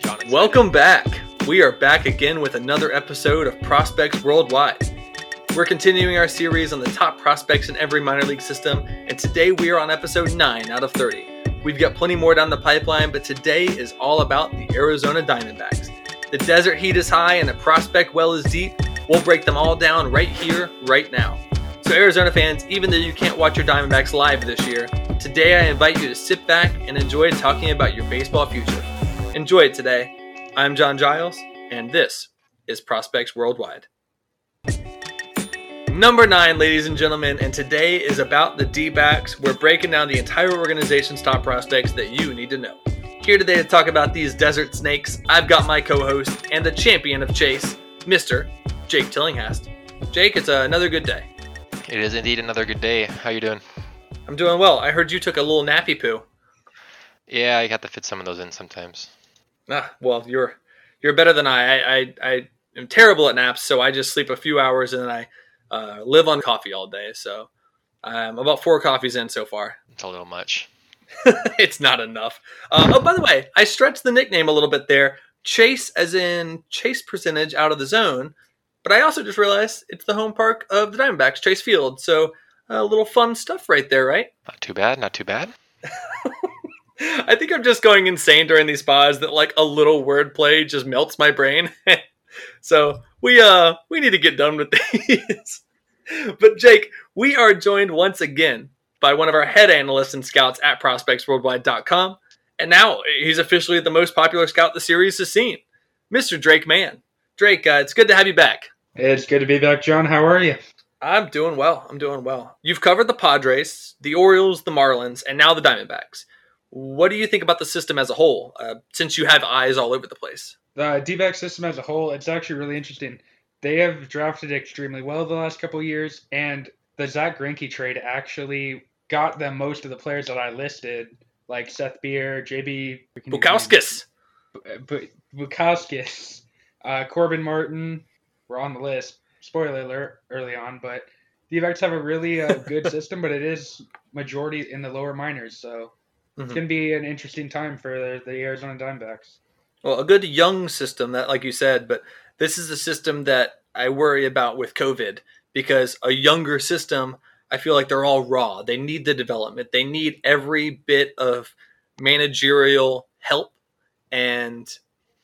John. Welcome back. We are back again with another episode of Prospects Worldwide. We're continuing our series on the top prospects in every minor league system, and today we are on episode 9 out of 30. We've got plenty more down the pipeline, but today is all about the Arizona Diamondbacks. The desert heat is high and the prospect well is deep. We'll break them all down right here, right now. So, Arizona fans, even though you can't watch your Diamondbacks live this year, today I invite you to sit back and enjoy talking about your baseball future. Enjoy it today. I'm John Giles, and this is Prospects Worldwide. Number nine, ladies and gentlemen, and today is about the D backs. We're breaking down the entire organization's top prospects that you need to know. Here today to talk about these desert snakes, I've got my co host and the champion of Chase, Mr. Jake Tillinghast. Jake, it's uh, another good day. It is indeed another good day. How you doing? I'm doing well. I heard you took a little nappy poo. Yeah, I got to fit some of those in sometimes. Ah, well, you're you're better than I. I I, I am terrible at naps, so I just sleep a few hours and then I uh, live on coffee all day. So I'm about four coffees in so far. It's a little much. it's not enough. Uh, oh, by the way, I stretched the nickname a little bit there. Chase, as in chase percentage out of the zone. But I also just realized it's the home park of the Diamondbacks, Chase Field. So a little fun stuff right there, right? Not too bad. Not too bad. I think I'm just going insane during these pods that like a little wordplay just melts my brain. so we uh we need to get done with these. but Jake, we are joined once again by one of our head analysts and scouts at prospectsworldwide.com. And now he's officially the most popular scout the series has seen, Mr. Drake Mann. Drake, uh, it's good to have you back. It's good to be back, John. How are you? I'm doing well. I'm doing well. You've covered the Padres, the Orioles, the Marlins, and now the Diamondbacks. What do you think about the system as a whole, uh, since you have eyes all over the place? The D-back system as a whole, it's actually really interesting. They have drafted extremely well the last couple years, and the Zack Greinke trade actually got them most of the players that I listed, like Seth Beer, JB Bukauskas, Bukauskas, uh, Corbin Martin were on the list. Spoiler alert early on, but the have a really uh, good system, but it is majority in the lower minors, so mm-hmm. it's going to be an interesting time for the Arizona Diamondbacks. Well, a good young system that, like you said, but this is a system that I worry about with COVID because a younger system, I feel like they're all raw. They need the development. They need every bit of managerial help, and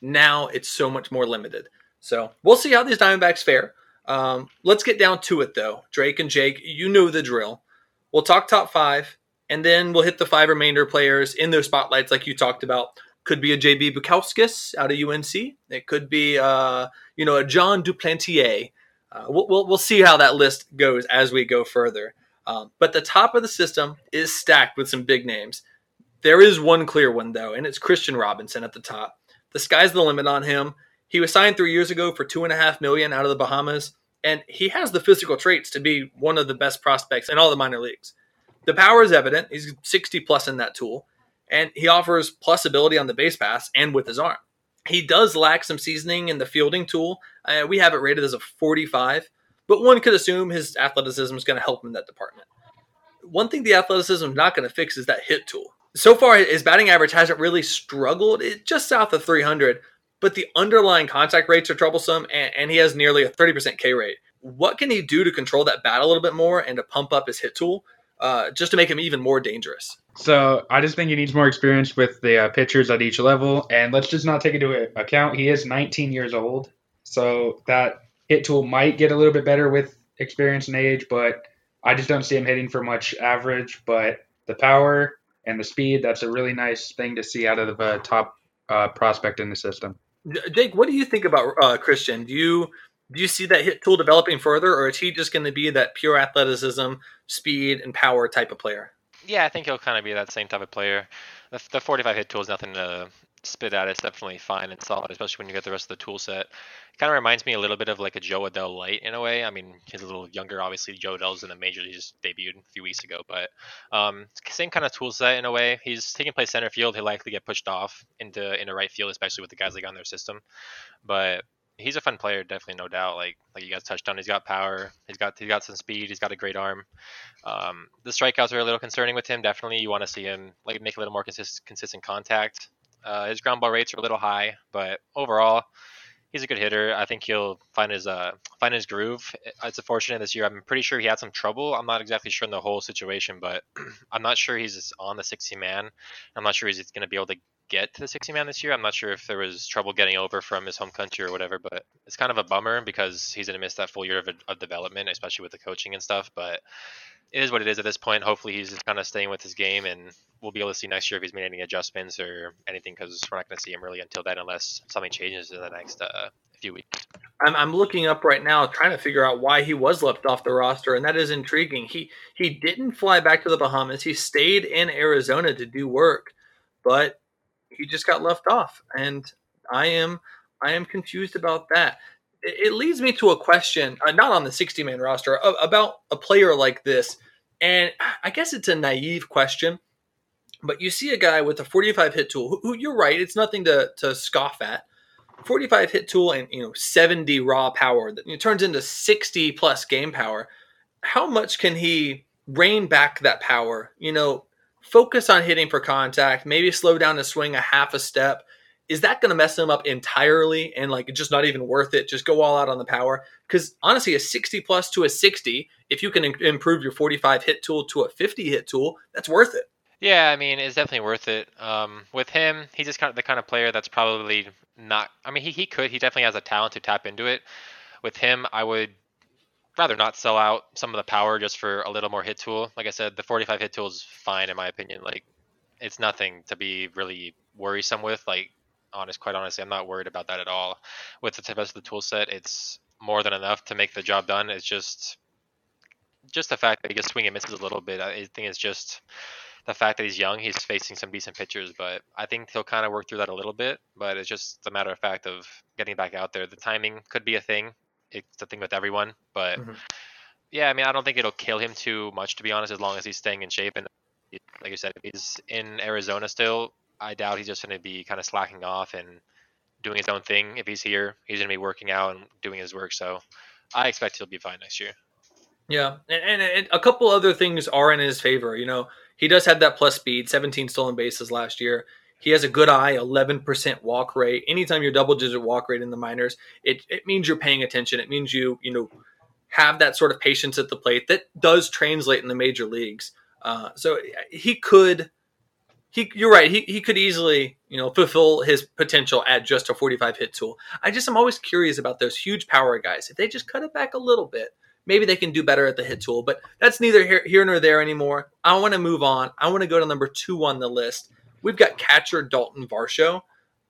now it's so much more limited. So we'll see how these Diamondbacks fare. Um, let's get down to it, though. Drake and Jake, you know the drill. We'll talk top five, and then we'll hit the five remainder players in those spotlights, like you talked about. Could be a JB Bukauskas out of UNC. It could be, uh, you know, a Jon Duplantier. Uh, we'll, we'll, we'll, see how that list goes as we go further. Um, but the top of the system is stacked with some big names. There is one clear one, though, and it's Kristian Robinson at the top. The sky's the limit on him. He was signed three years ago for two and a half million out of the Bahamas, and he has the physical traits to be one of the best prospects in all the minor leagues. The power is evident. He's 60 plus in that tool and he offers plus ability on the base pass and with his arm. He does lack some seasoning in the fielding tool. Uh, we have it rated as a 45, but one could assume his athleticism is going to help him in that department. One thing the athleticism is not going to fix is that hit tool. So far, his batting average hasn't really struggled, it, just south of 300, but the underlying contact rates are troublesome, and, and he has nearly a 30% K rate. What can he do to control that bat a little bit more and to pump up his hit tool? Uh, just to make him even more dangerous. So I just think he needs more experience with the uh, pitchers at each level, and let's just not take into account he is 19 years old, so that hit tool might get a little bit better with experience and age, but I just don't see him hitting for much average. But the power and the speed, that's a really nice thing to see out of the uh, top uh, prospect in the system. Jake, what do you think about uh, Kristian? Do you do you see that hit tool developing further, or is he just going to be that pure athleticism, speed, and power type of player? Yeah, I think he'll kind of be that same type of player. The, the 45 hit tool is nothing to spit at. It's definitely fine and solid, especially when you get the rest of the tool set. It kind of reminds me a little bit of like a Jo Adell light in a way. I mean, he's a little younger, obviously. Jo Adell's in the majors. He just debuted a few weeks ago, but um, same kind of tool set in a way. He's taking place center field. He'll likely get pushed off into into right field, especially with the guys like on their system. But he's a fun player, definitely, no doubt. Like like you guys touched on, he's got power, he's got he's got some speed, he's got a great arm. Um, the strikeouts are a little concerning with him. Definitely, you want to see him like make a little more consist- consistent contact. Uh, his ground ball rates are a little high, but overall, he's a good hitter. I think he'll find his uh find his groove. It's unfortunate this year. I'm pretty sure he had some trouble. I'm not exactly sure in the whole situation, but I'm not sure he's on the 60 man. I'm not sure he's going to be able to get to the 60 man this year. I'm not sure if there was trouble getting over from his home country or whatever, but it's kind of a bummer because he's going to miss that full year of, of development, especially with the coaching and stuff. But it is what it is at this point. Hopefully, he's just kind of staying with his game, and we'll be able to see next year if he's made any adjustments or anything because we're not going to see him really until then, unless something changes in the next uh, few weeks. I'm, I'm looking up right now, trying to figure out why he was left off the roster, and that is intriguing. He he didn't fly back to the Bahamas. He stayed in Arizona to do work, but he just got left off, and I am I am confused about that. It, leads me to a question, uh, not on the 60 man roster, uh, about a player like this, and I guess it's a naive question. But you see a guy with a 45 hit tool, who, who you're right, it's nothing to, to scoff at. 45 hit tool and you know 70 raw power that turns into 60 plus game power. How much can he rein back that power? You know focus on hitting for contact maybe slow down the swing a half a step is that going to mess him up entirely and like just not even worth it just go all out on the power because honestly a 60 plus to a 60 if you can improve your 45 hit tool to a 50 hit tool that's worth it yeah, I mean, it's definitely worth it. Um, with him, he's just kind of the kind of player that's probably not. I mean, he, he could. He definitely has a talent to tap into it. With him, I would rather not sell out some of the power just for a little more hit tool. Like I said, the 45 hit tool is fine in my opinion. Like, it's nothing to be really worrisome with. Like, honest, quite honestly, I'm not worried about that at all. With the rest of the tool set, it's more than enough to make the job done. It's just, just the fact that he just swing and misses a little bit. I think it's just the fact that he's young, he's facing some decent pitchers, but I think he'll kind of work through that a little bit. But it's just a matter of fact of getting back out there. The timing could be a thing. It's a thing with everyone, but mm-hmm. yeah, I mean, I don't think it'll kill him too much, to be honest, as long as he's staying in shape. And like you said, if he's in Arizona still, I doubt he's just going to be kind of slacking off and doing his own thing. If he's here, he's going to be working out and doing his work. So I expect he'll be fine next year. Yeah, and, and, a couple other things are in his favor. You know, he does have that plus speed, 17 stolen bases last year. He has a good eye, 11% walk rate. Anytime you're double digit walk rate in the minors, it, it means you're paying attention. It means you, you know, have that sort of patience at the plate that does translate in the major leagues. Uh, so he could, he, you're right. He, he could easily, you know, fulfill his potential at just a 45 hit tool. I just am always curious about those huge power guys. If they just cut it back a little bit, maybe they can do better at the hit tool, but that's neither here, here nor there anymore. I want to move on. I want to go to number two on the list. We've got catcher Daulton Varsho.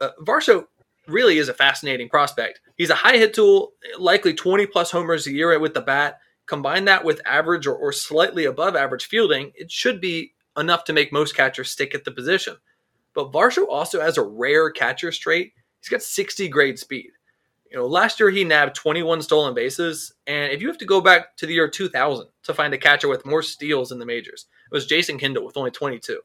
Uh, Varsho really is a fascinating prospect. He's a high hit tool, likely 20 plus homers a year with the bat. Combine that with average or, or slightly above average fielding, it should be enough to make most catchers stick at the position. But Varsho also has a rare catcher trait. He's got 60 grade speed. You know, last year he nabbed 21 stolen bases, and if you have to go back to the year 2000 to find a catcher with more steals in the majors, it was Jason Kendall with only 22.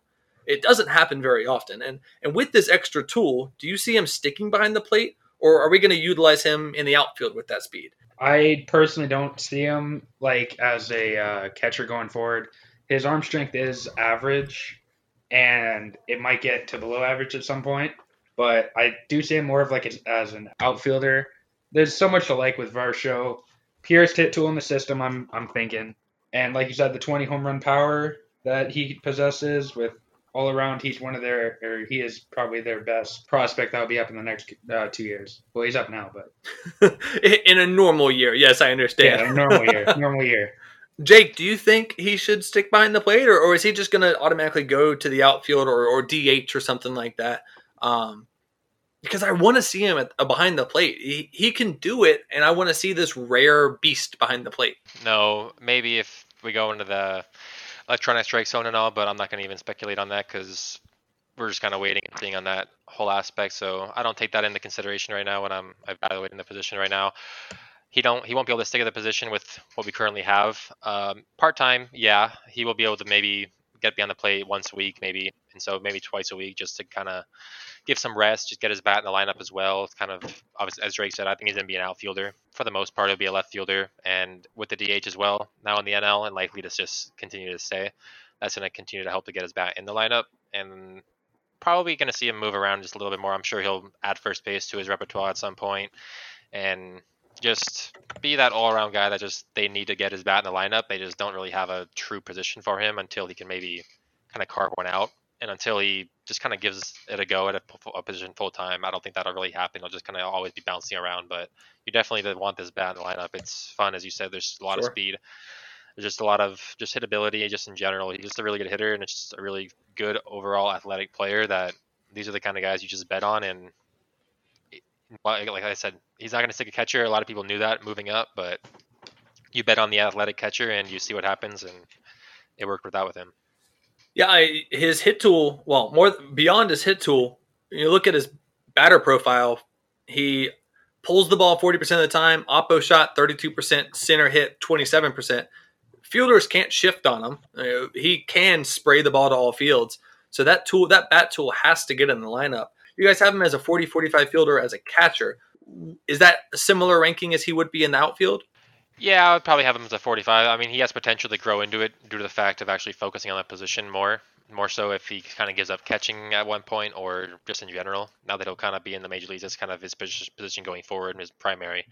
It doesn't happen very often, and and with this extra tool, do you see him sticking behind the plate, or are we going to utilize him in the outfield with that speed? I personally don't see him like as a uh, catcher going forward. His arm strength is average, and it might get to below average at some point. But I do see him more of like a, as an outfielder there's so much to like with Varsho. Purest hit tool in the system, I'm I'm thinking. And like you said, the 20 home run power that he possesses with all around, he's one of their, or he is probably their best prospect that will be up in the next uh, two years. Well, he's up now, but in a normal year, yes, I understand. Yeah, normal year, normal year. Jake, do you think he should stick behind the plate, or, or is he just going to automatically go to the outfield or, or DH or something like that? Um, because I want to see him at, uh, behind the plate. He, he can do it, and I want to see this rare beast behind the plate. No, maybe if we go into the electronic strike zone and all, but I'm not going to even speculate on that because we're just kind of waiting and seeing on that whole aspect. So I don't take that into consideration right now when I'm evaluating the position right now. He don't he won't be able to stick at the position with what we currently have. Um, Part time, yeah, he will be able to maybe get behind the plate once a week, maybe, and so maybe twice a week just to kind of give some rest, just get his bat in the lineup as well. It's kind of obviously, as Drake said, I think he's to be an outfielder for the most part. He'll be a left fielder, and with the DH as well now in the NL, and likely to just continue to stay. That's to continue to help to get his bat in the lineup. And probably to see him move around just a little bit more. I'm sure he'll add first base to his repertoire at some point, and just be that all-around guy that just they need to get his bat in the lineup. They just don't really have a true position for him until he can maybe kind of carve one out, and until he just kind of gives it a go at a, a position full time. I don't think that'll really happen. He'll just kind of always be bouncing around. But you definitely want this bat in the lineup. It's fun, as you said. There's a lot Sure. of speed. There's just a lot of just hitability, just in general. He's just a really good hitter, and it's just a really good overall athletic player. That these are the kind of guys you just bet on, and well, like I said, he's not going to stick a catcher. A lot of people knew that moving up, but you bet on the athletic catcher and you see what happens, and it worked with that with him. Yeah, I, his hit tool, well, more beyond his hit tool, you look at his batter profile, he pulls the ball 40% of the time, oppo shot 32%, center hit 27%. Fielders can't shift on him. He can spray the ball to all fields. So that tool, that bat tool has to get in the lineup. You guys have him as a 40 45 fielder as a catcher. Is that a similar ranking as he would be in the outfield? Yeah, I would probably have him as a 45. I mean, he has potential to grow into it due to the fact of actually focusing on that position more. More so if he kind of gives up catching at one point or just in general. Now that he'll kind of be in the major leagues, that's kind of his position going forward and his primary.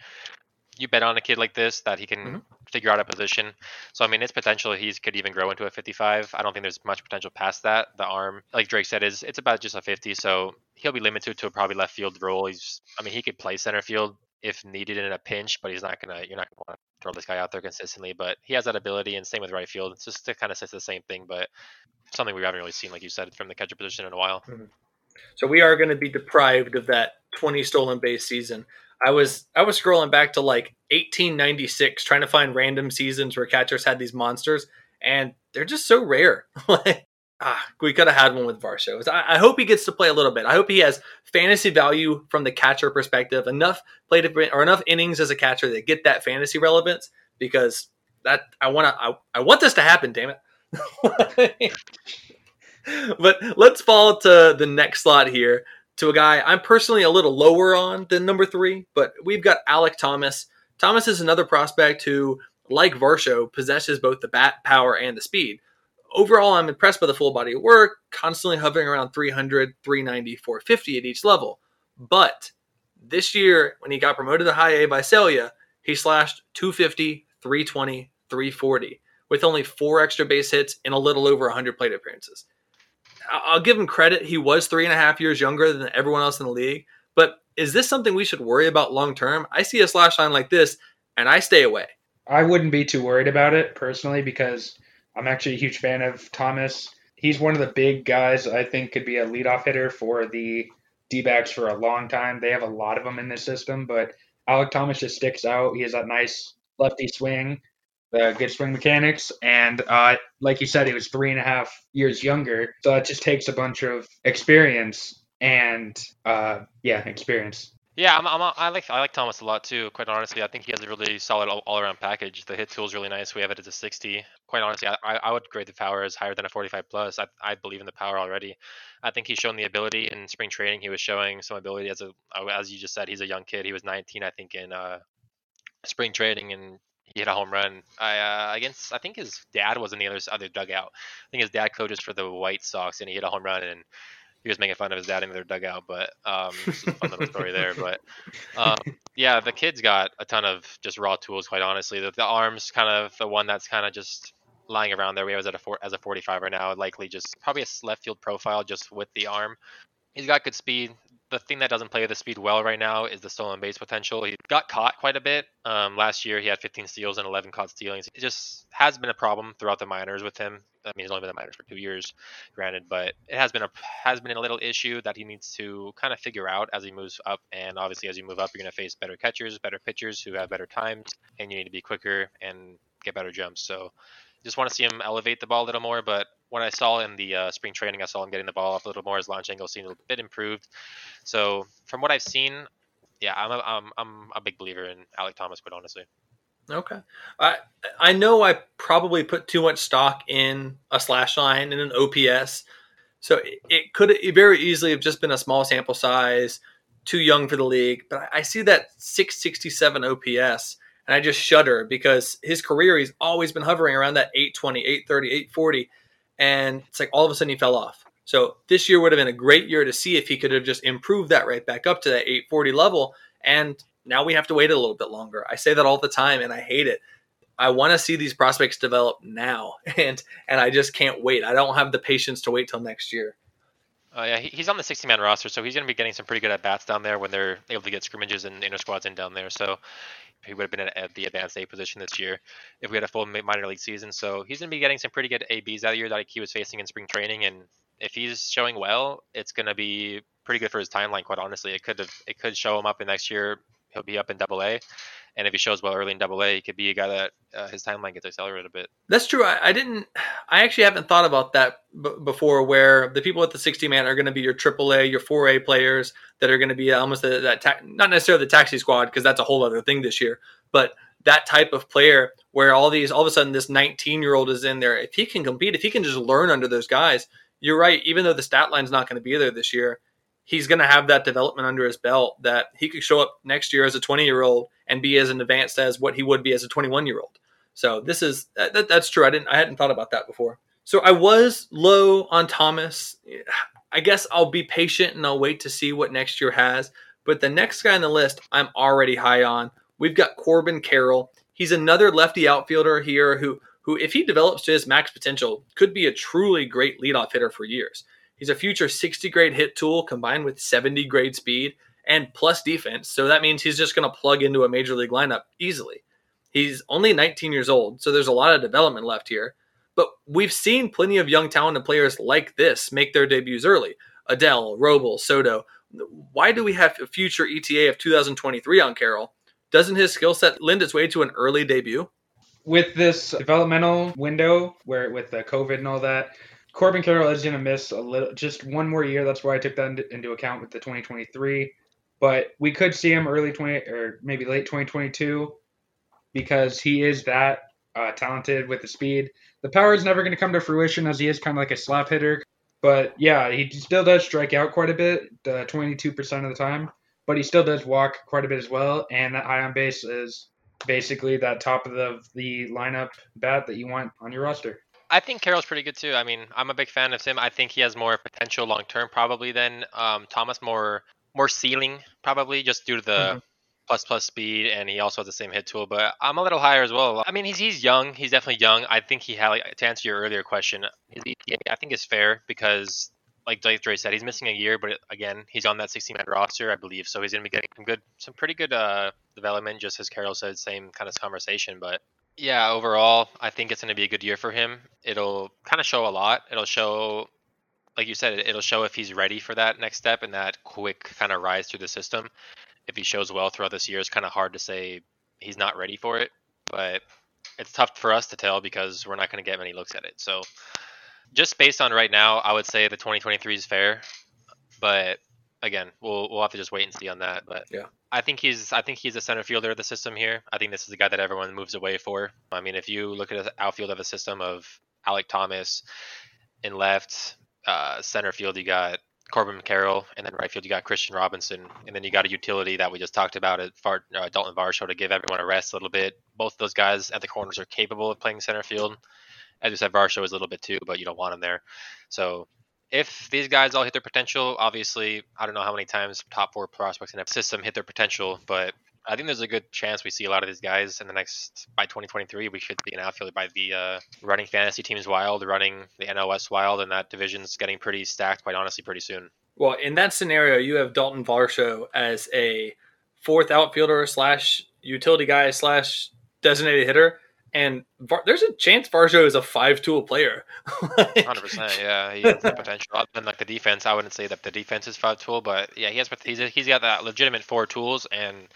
You bet on a kid like this that he can Mhm. figure out a position. So I mean, it's potential he could even grow into a 55. I don't think there's much potential past that. The arm, like Drake said, is it's about just a 50. So he'll be limited to a probably left field role. He's, I mean, he could play center field if needed in a pinch, but he's not gonna. You're not gonna want to throw this guy out there consistently. But he has that ability, and same with right field. It's just to kind of says the same thing, but something we haven't really seen, like you said, from the catcher position in a while. So we are going to be deprived of that 20 stolen base season. I was I was scrolling back to like 1896 trying to find random seasons where catchers had these monsters and they're just so rare. ah, we could have had one with Varsho. I, I hope he gets to play a little bit. I hope he has fantasy value from the catcher perspective, enough plate or enough innings as a catcher that get that fantasy relevance because that I want to I, I want this to happen, damn it. but let's fall to the next slot here to a guy I'm personally a little lower on than number three, but we've got Alek Thomas. Thomas is another prospect who, like Varsho, possesses both the bat power and the speed. Overall, I'm impressed by the full body of work, constantly hovering around 300, 390, 450 at each level. But this year, when he got promoted to high A Visalia, he slashed 250, 320, 340 with only four extra base hits and a little over 100 plate appearances. I'll give him credit. He was three and a half years younger than everyone else in the league. But is this something we should worry about long term? I see a slash line like this and I stay away. I wouldn't be too worried about it personally because I'm actually a huge fan of Thomas. He's one of the big guys I think could be a leadoff hitter for the D backs for a long time. They have a lot of them in this system, but Alek Thomas just sticks out. He has that nice lefty swing, the good swing mechanics, and uh, like you said, he was three and a half years younger. So it just takes a bunch of experience and uh, yeah, experience. Yeah, I'm, I'm, I like I like Thomas a lot too. Quite honestly, I think he has a really solid all, around package. The hit tool is really nice. We have it as a 60. Quite honestly, I, I I would grade the power as higher than a 45 plus. I, I believe in the power already. I think he's shown the ability in spring training. He was showing some ability as a as you just said. He's a young kid. He was 19, I think, in uh, spring training, and he hit a home run. I uh, against I think his dad was in the other other dugout. I think his dad coaches for the White Sox, and he hit a home run and he was making fun of his dad in their dugout, but um, a fun little story there. But um, yeah, the kid's got a ton of just raw tools. Quite honestly, the, the arms kind of the one that's kind of just lying around there. We have as a four, as a 45 right now, likely just probably a left field profile just with the arm. He's got good speed. The thing that doesn't play the speed well right now is the stolen base potential. He got caught quite a bit. Um, last year, he had 15 steals and 11 caught stealings. It just has been a problem throughout the minors with him. I mean, he's only been in the minors for two years, granted, but it has been a has been a little issue that he needs to kind of figure out as he moves up. And obviously, as you move up, you're going to face better catchers, better pitchers who have better times, and you need to be quicker and get better jumps. So, just want to see him elevate the ball a little more. But what I saw in the uh, spring training, I saw him getting the ball off a little more. His launch angle seemed a bit improved. So, from what I've seen, yeah, I'm a, I'm, I'm a big believer in Alek Thomas, quite honestly. Okay. I I know I probably put too much stock in a slash line and an OPS. So it, it could very easily have just been a small sample size, too young for the league. But I, I see that 667 OPS and I just shudder because his career he's always been hovering around that 820, 830, 840 and it's like all of a sudden he fell off. So this year would have been a great year to see if he could have just improved that right back up to that 840 level. And now we have to wait a little bit longer. I say that all the time and I hate it. I want to see these prospects develop now, and and I just can't wait. I don't have the patience to wait till next year. Uh, yeah, he's on the 60 man roster, so he's going to be getting some pretty good at bats down there when they're able to get scrimmages and inter squads in down there. So he would have been at, the advanced A position this year if we had a full minor league season. So he's going to be getting some pretty good ABs that year that he was facing in spring training. And if he's showing well, it's going to be pretty good for his timeline. Quite honestly, it could have it could show him up in next year. He'll be up in Double A, and if he shows well early in Double A, he could be a guy that uh, his timeline gets accelerated a bit. That's true. I, I didn't. I actually haven't thought about that b- before. Where the people at the 60 man are going to be your Triple A, your 4A players that are going to be almost the, that ta- not necessarily the taxi squad because that's a whole other thing this year, but that type of player where all these all of a sudden this 19 year old is in there. If he can compete, if he can just learn under those guys, you're right. Even though the stat line's not going to be there this year, he's going to have that development under his belt that he could show up next year as a 20 year old and be as advanced as what he would be as a 21 year old. So this is that, that's true. I didn't I hadn't thought about that before. So I was low on Thomas. I guess I'll be patient and I'll wait to see what next year has. But the next guy on the list, I'm already high on. We've got Corbin Carroll. He's another lefty outfielder here who who if he develops to his max potential could be a truly great leadoff hitter for years. He's a future 60 grade hit tool combined with 70 grade speed and plus defense. So that means he's just going to plug into a major league lineup easily. He's only 19 years old, so there's a lot of development left here. But we've seen plenty of young talented players like this make their debuts early. Adell, Roble, Soto. Why do we have a future ETA of 2023 on Carroll? Doesn't his skill set lend its way to an early debut? With this developmental window, where with the COVID and all that, Corbin Carroll is going to miss a little, just one more year. That's why I took that into account with the 2023. But we could see him early 20 or maybe late 2022 because he is that uh, talented with the speed. The power is never going to come to fruition as he is kind of like a slap hitter. But yeah, he still does strike out quite a bit, uh, 22% of the time. But he still does walk quite a bit as well. And that high on base is basically that top of the, the lineup bat that you want on your roster. I think Carroll's pretty good too. I mean, I'm a big fan of him. I think he has more potential long term probably than um, Thomas. More more ceiling probably just due to the mm-hmm. plus plus speed, and he also has the same hit tool. But I'm a little higher as well. I mean, he's he's young. He's definitely young. I think he had like, to answer your earlier question. His ETA I think is fair because like Dre said, he's missing a year, but again, he's on that 16 man roster, I believe. So he's going to be getting some good, some pretty good uh, development, just as Carroll said, same kind of conversation. But yeah, overall, I think it's going to be a good year for him. It'll kind of show a lot. It'll show, like you said, it'll show if he's ready for that next step and that quick kind of rise through the system. If he shows well throughout this year, it's kind of hard to say he's not ready for it. But it's tough for us to tell because we're not going to get many looks at it. So, just based on right now, I would say the 2023 is fair. But again, we'll we'll have to just wait and see on that. But yeah, I think he's I think he's a center fielder of the system here. I think this is the guy that everyone moves away for. I mean, if you look at the outfield of a system of Alek Thomas in left, uh, center field you got Corbin Carroll, and then right field you got Kristian Robinson, and then you got a utility that we just talked about at Far, uh, Daulton Varsho to give everyone a rest a little bit. Both of those guys at the corners are capable of playing center field. As you said, Varsho is a little bit too, but you don't want him there. So if these guys all hit their potential, obviously, I don't know how many times top four prospects in a system hit their potential, but I think there's a good chance we see a lot of these guys in the next by 2023. We should be an outfield by the uh, running fantasy teams wild, running the NOS wild, and that division's getting pretty stacked. Quite honestly, pretty soon. Well, in that scenario, you have Daulton Varsho as a fourth outfielder slash utility guy slash designated hitter and Var- there's a chance Varjo is a five tool player. Hundred percent, yeah, he has the potential. Other than like the defense, I wouldn't say that the defense is five tool, but yeah, he has. He's he's got that legitimate four tools, and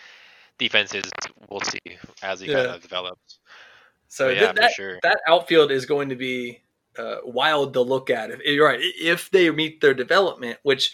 defenses we'll see as he yeah. kind of develops. So but yeah, that, sure. that outfield is going to be uh, wild to look at. If you're right, if they meet their development, which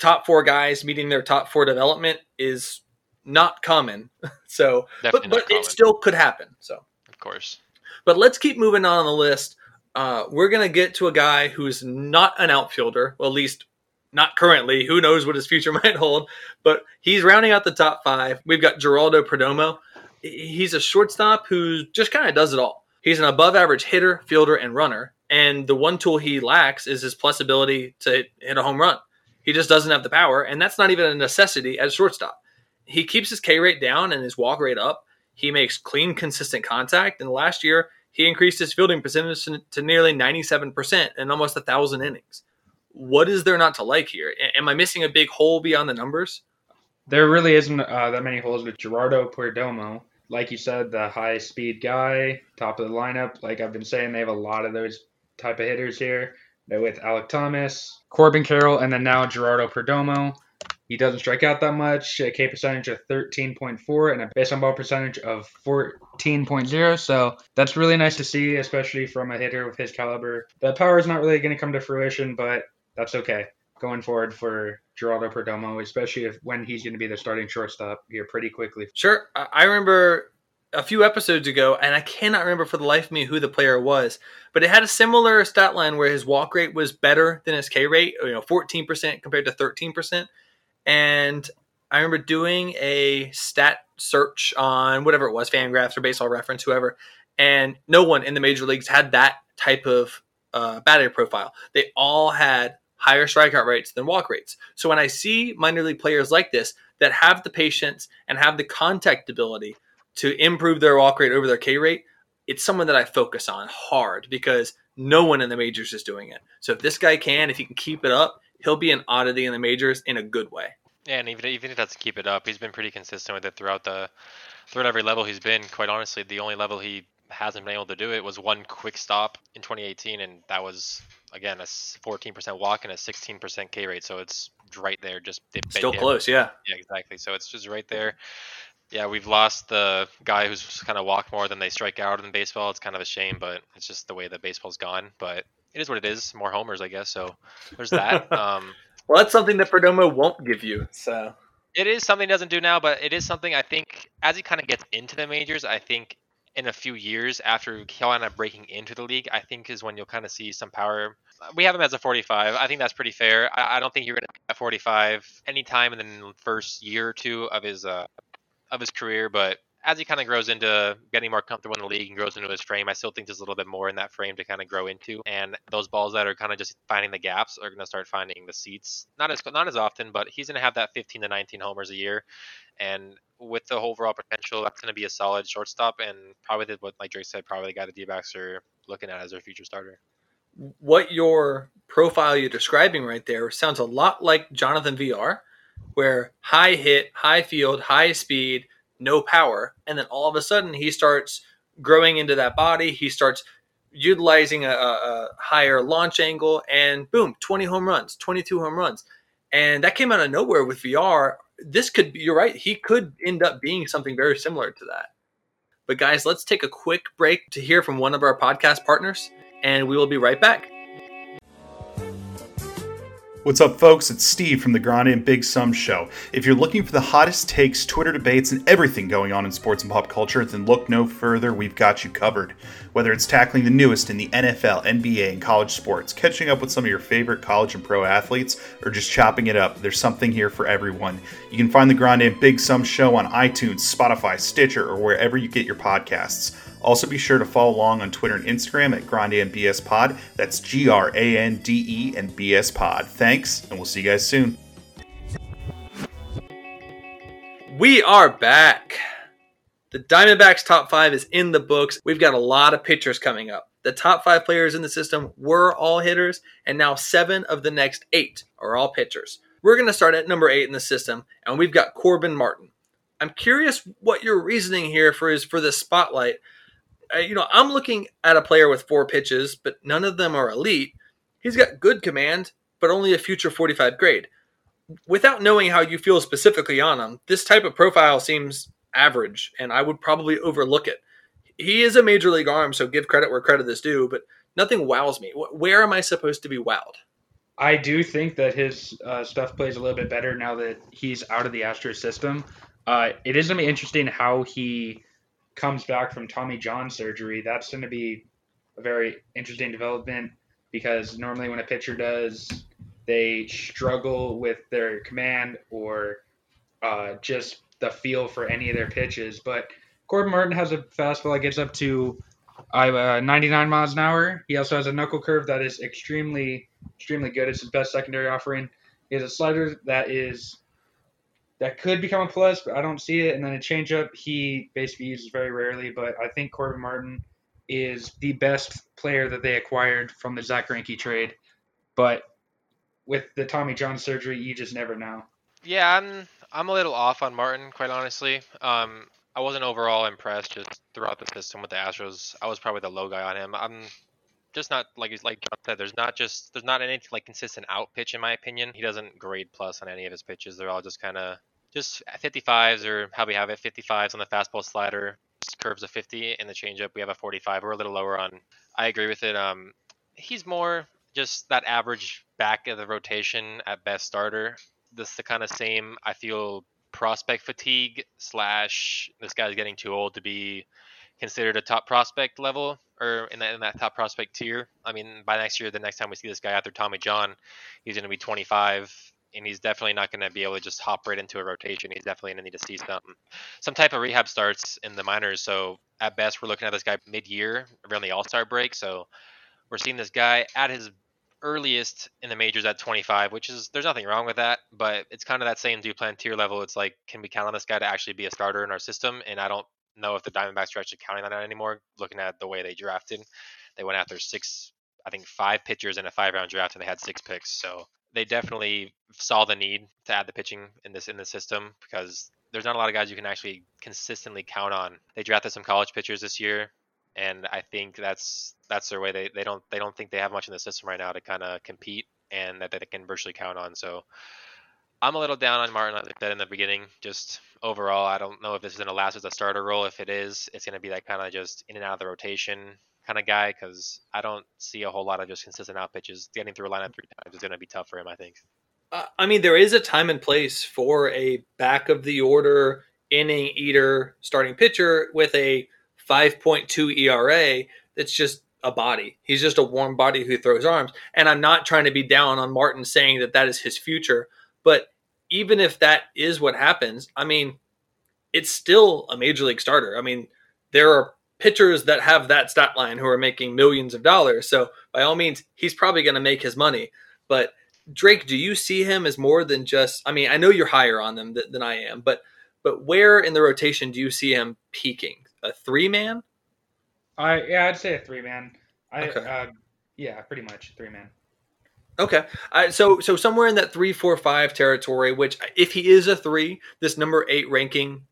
top four guys meeting their top four development is not common. So, Definitely but, but common. it still could happen. So course. But let's keep moving on, the list. Uh, we're going to get to a guy who's not an outfielder, well, at least not currently. Who knows what his future might hold? But he's rounding out the top five. We've got Geraldo Perdomo. He's a shortstop who just kind of does it all. He's an above average hitter, fielder, and runner. And the one tool he lacks is his plus ability to hit a home run. He just doesn't have the power, and that's not even a necessity as a shortstop. He keeps his K rate down and his walk rate up. He makes clean, consistent contact. And last year, he increased his fielding percentage to nearly 97% in almost a thousand innings. What is there not to like here? Am I missing a big hole beyond the numbers? There really isn't uh, that many holes with Gerardo Perdomo. Like you said, the high speed guy, top of the lineup. Like I've been saying, they have a lot of those type of hitters here. They're with Alek Thomas, Corbin Carroll, and then now Gerardo Perdomo. He doesn't strike out that much. A K percentage of 13.4 and a base on ball percentage of 14.0. So that's really nice to see, especially from a hitter with his caliber. The power is not really going to come to fruition, but that's okay going forward for Geraldo Perdomo, especially if when he's going to be the starting shortstop here pretty quickly. Sure, I remember a few episodes ago, and I cannot remember for the life of me who the player was, but it had a similar stat line where his walk rate was better than his K rate, you know, 14% compared to 13%. And I remember doing a stat search on whatever it was, Fangraphs or Baseball Reference, whoever, and no one in the major leagues had that type of uh, batting profile. They all had higher strikeout rates than walk rates. So when I see minor league players like this that have the patience and have the contact ability to improve their walk rate over their K rate, it's someone that I focus on hard because no one in the majors is doing it. So if this guy can, if he can keep it up, he'll be an oddity in the majors in a good way. Yeah, and even even if he doesn't keep it up, he's been pretty consistent with it throughout the throughout every level he's been. Quite honestly, the only level he hasn't been able to do it was one quick stop in 2018, and that was again a 14% walk and a 16% K rate. So it's right there, just still close. Yeah. Yeah, exactly. So it's just right there. Yeah, we've lost the guy who's kind of walked more than they strike out in baseball. It's kind of a shame, but it's just the way that baseball's gone. But it is what it is. More homers, I guess. So there's that. um, well, that's something that Perdomo won't give you. So it is something he doesn't do now, but it is something I think as he kind of gets into the majors, I think in a few years after kind of breaking into the league, I think is when you'll kind of see some power. We have him as a 45. I think that's pretty fair. I, I don't think you're going to 45 anytime in the first year or two of his uh, of his career, but as he kind of grows into getting more comfortable in the league and grows into his frame, I still think there's a little bit more in that frame to kind of grow into. And those balls that are kind of just finding the gaps are going to start finding the seats. Not as not as often, but he's going to have that 15 to 19 homers a year. And with the overall potential, that's going to be a solid shortstop and probably the, what like Drake said, probably the guy the D-backs are looking at as their future starter. What your profile you're describing right there sounds a lot like Jonathan Villar, where high hit, high field, high speed – no power. And then all of a sudden he starts growing into that body. He starts utilizing a, a, higher launch angle and boom, 20 home runs, 22 home runs. And that came out of nowhere with Villar. This could be, you're right, he could end up being something very similar to that. But guys, let's take a quick break to hear from one of our podcast partners, and we will be right back. What's up, folks? It's Steve from the Grande and Big Sum Show. If you're looking for the hottest takes, Twitter debates, and everything going on in sports and pop culture, then look no further. We've got you covered. Whether it's tackling the newest in the NFL, NBA, and college sports, catching up with some of your favorite college and pro athletes, or just chopping it up, there's something here for everyone. You can find the Grande and Big Sum Show on iTunes, Spotify, Stitcher, or wherever you get your podcasts. Also, be sure to follow along on Twitter and Instagram at Grande and BS Pod. That's G R A N D E and BS Pod. Thanks, and we'll see you guys soon. We are back. The Diamondbacks top five is in the books. We've got a lot of pitchers coming up. The top five players in the system were all hitters, and now seven of the next eight are all pitchers. We're going to start at number eight in the system, and we've got Corbin Martin. I'm curious what your reasoning here for is for the spotlight you know, I'm looking at a player with four pitches, but none of them are elite. He's got good command, but only a future 45 grade. Without knowing how you feel specifically on him, this type of profile seems average, and I would probably overlook it. He is a major league arm, so give credit where credit is due, but nothing wows me. Where am I supposed to be wowed? I do think that his uh, stuff plays a little bit better now that he's out of the Astros system. Uh, it is going to be interesting how he comes back from Tommy John surgery, that's going to be a very interesting development because normally when a pitcher does, they struggle with their command or uh, just the feel for any of their pitches. But Corbin Martin has a fastball that gets up to uh, 99 miles an hour. He also has a knuckle curve that is extremely, extremely good. It's his best secondary offering. He has a slider that is that could become a plus, but I don't see it. And then a changeup he basically uses very rarely. But I think Corbin Martin is the best player that they acquired from the Zack Greinke trade. But with the Tommy John surgery, you just never know. Yeah, I'm I'm a little off on Martin, quite honestly. Um, I wasn't overall impressed just throughout the system with the Astros. I was probably the low guy on him. I'm just not like like John said. There's not just there's not any like consistent out pitch in my opinion. He doesn't grade plus on any of his pitches. They're all just kind of just 55s or how we have it 55s on the fastball slider, curves of 50 in the changeup. We have a 45. We're a little lower on. I agree with it. Um, he's more just that average back of the rotation at best starter. This the kind of same I feel prospect fatigue slash this guy's getting too old to be considered a top prospect level or in that, in that top prospect tier. I mean, by next year, the next time we see this guy after Tommy John, he's going to be 25 and he's definitely not going to be able to just hop right into a rotation. He's definitely going to need to see some some type of rehab starts in the minors. So at best, we're looking at this guy mid-year around the All Star break. So we're seeing this guy at his earliest in the majors at 25, which is there's nothing wrong with that, but it's kind of that same Duplantier level. It's like, can we count on this guy to actually be a starter in our system? And I don't know if the Diamondbacks are actually counting on that anymore. Looking at the way they drafted, they went after six, I think five pitchers in a five round draft, and they had six picks. So they definitely saw the need to add the pitching in this in the system because there's not a lot of guys you can actually consistently count on. They drafted some college pitchers this year and I think that's that's their way. They they don't they don't think they have much in the system right now to kind of compete and that they can virtually count on. So I'm a little down on Martin, like said in the beginning. Just overall, I don't know if this is going to last as a starter role. If it is, it's going to be that kind of just in and out of the rotation kind of guy because I don't see a whole lot of just consistent out pitches. Getting through a lineup three times is going to be tough for him, I think. Uh, I mean, there is a time and place for a back of the order inning eater starting pitcher with a 5.2 ERA that's just a body. He's just a warm body who throws arms. And I'm not trying to be down on Martin saying that that is his future, but even if that is what happens, I mean, it's still a major league starter. I mean, there are pitchers that have that stat line who are making millions of dollars. So by all means, he's probably going to make his money. But Drake, do you see him as more than just? I mean, I know you're higher on them than, than I am, but but where in the rotation do you see him peaking? a three man? I yeah, I'd say a three man. I okay. uh, yeah, pretty much three man. Okay, uh, so so somewhere in that three, four, five territory. Which, if he is a three, this number eight ranking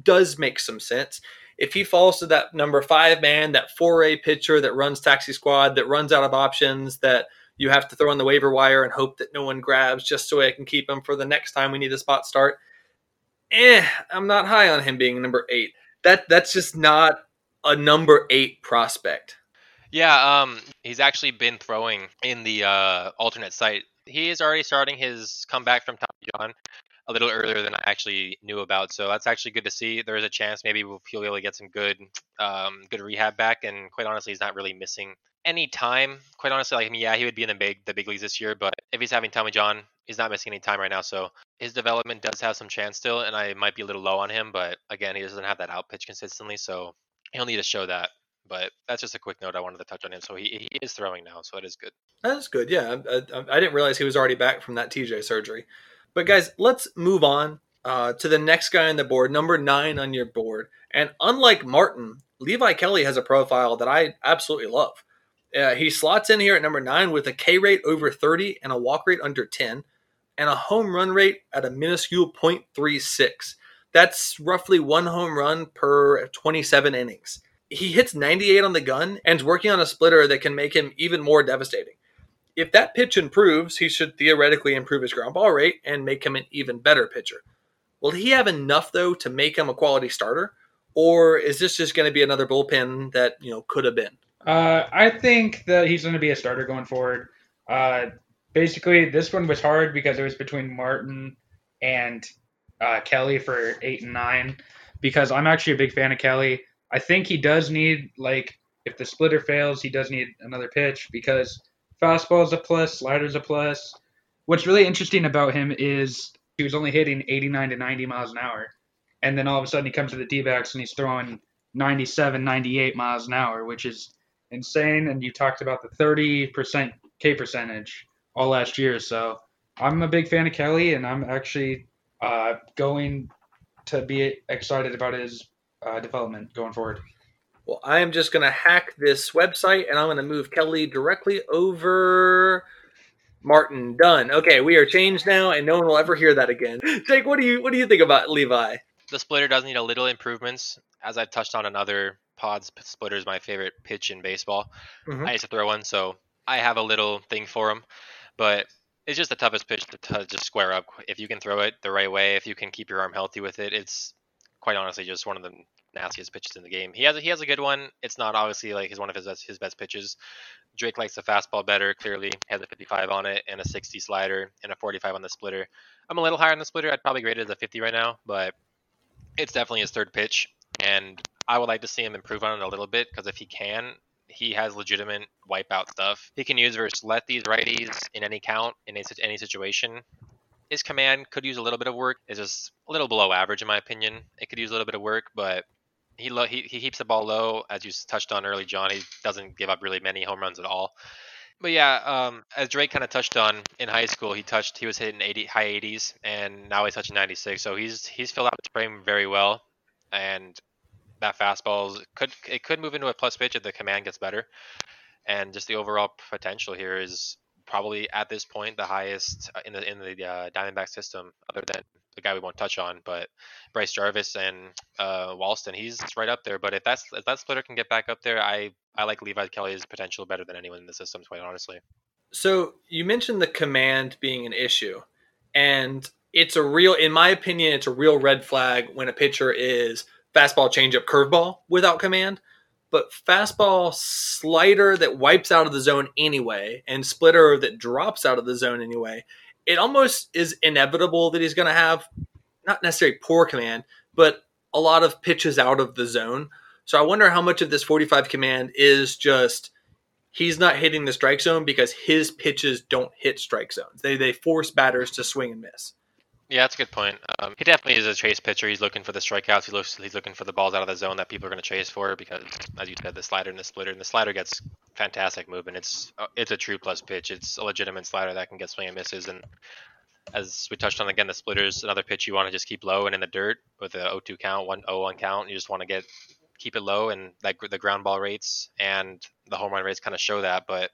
does make some sense. If he falls to that number five man, that four A pitcher that runs taxi squad, that runs out of options, that you have to throw on the waiver wire and hope that no one grabs just so I can keep him for the next time we need a spot start. Eh, I'm not high on him being number eight that that's just not a number eight prospect. Yeah, um, he's actually been throwing in the uh, alternate site. He is already starting his comeback from Tommy John a little earlier than I actually knew about. So that's actually good to see. There's a chance maybe we'll be able to get some good, um, good rehab back. And quite honestly, he's not really missing any time. Quite honestly, like I mean, yeah, he would be in the big the big leagues this year, but if he's having Tommy John, he's not missing any time right now. So his development does have some chance still, and I might be a little low on him. But again, he doesn't have that out pitch consistently, so he'll need to show that. But that's just a quick note I wanted to touch on him. So he, he is throwing now, so that is good. That's good. Yeah, I, I, I didn't realize he was already back from that TJ surgery. But guys, let's move on uh, to the next guy on the board, number nine on your board. And unlike Martin, Levi Kelly has a profile that I absolutely love. Uh, he slots in here at number nine with a K rate over 30 and a walk rate under 10, and a home run rate at a minuscule 0.36. That's roughly one home run per 27 innings. He hits 98 on the gun and is working on a splitter that can make him even more devastating. If that pitch improves, he should theoretically improve his ground ball rate and make him an even better pitcher. Will he have enough though to make him a quality starter, or is this just going to be another bullpen that you know could have been? Uh, I think that he's going to be a starter going forward. Uh, basically, this one was hard because it was between Martin and uh, Kelly for eight and nine. Because I'm actually a big fan of Kelly. I think he does need like if the splitter fails, he does need another pitch because fastball is a plus, slider's a plus. What's really interesting about him is he was only hitting 89 to 90 miles an hour, and then all of a sudden he comes to the D-backs and he's throwing 97, 98 miles an hour, which is insane. And you talked about the 30% K percentage all last year. So I'm a big fan of Kelly, and I'm actually uh, going to be excited about his uh, development going forward. Well, I am just going to hack this website and I'm going to move Kelly directly over. Martin Dunn. Okay, we are changed now, and no one will ever hear that again. Jake, what do you what do you think about Levi? The splitter does need a little improvements, as I've touched on in other pods. Splitter is my favorite pitch in baseball. Mhm. I used to throw one, so I have a little thing for him. But it's just the toughest pitch to, to just square up. If you can throw it the right way, if you can keep your arm healthy with it, it's quite honestly just one of the nastiest pitches in the game. He has a, he has a good one. It's not obviously like his one of his best, his best pitches. Drake likes the fastball better. Clearly has a 55 on it and a 60 slider and a 45 on the splitter. I'm a little higher on the splitter. I'd probably grade it as a 50 right now, but it's definitely his third pitch, and I would like to see him improve on it a little bit because if he can, he has legitimate wipeout stuff he can use versus let these righties in any count in any, any situation. His command could use a little bit of work. It's just a little below average in my opinion. It could use a little bit of work, but he lo- he he keeps the ball low as you touched on early, John. He doesn't give up really many home runs at all. But yeah, um, as Drake kind of touched on in high school, he touched he was hitting 80 high 80s, and now he's touching 96. So he's he's filled out his frame very well, and that fastball could it could move into a plus pitch if the command gets better, and just the overall potential here is probably at this point the highest uh, in the in the uh, Diamondback system, other than the guy we won't touch on, but Bryce Jarvis and uh, Walston, he's right up there. But if that's if that splitter can get back up there, I I like Levi Kelly's potential better than anyone in the system, quite honestly. So you mentioned the command being an issue, and it's a real, in my opinion, it's a real red flag when a pitcher is fastball, changeup, curveball without command. But fastball, slider that wipes out of the zone anyway, and splitter that drops out of the zone anyway, it almost is inevitable that he's going to have not necessarily poor command, but a lot of pitches out of the zone. So I wonder how much of this 45 command is just he's not hitting the strike zone because his pitches don't hit strike zones. They they force batters to swing and miss. Yeah, that's a good point. Um, he definitely is a chase pitcher. He's looking for the strikeouts. He looks he's looking for the balls out of the zone that people are going to chase for because, as you said, the slider and the splitter. And the slider gets fantastic movement. It's uh, it's a true plus pitch. It's a legitimate slider that can get swing and misses. And as we touched on again, the splitter's another pitch you want to just keep low and in the dirt with a 0-2 count, 1-0-1 count. You just want to get keep it low, and like the ground ball rates and the home run rates kind of show that. But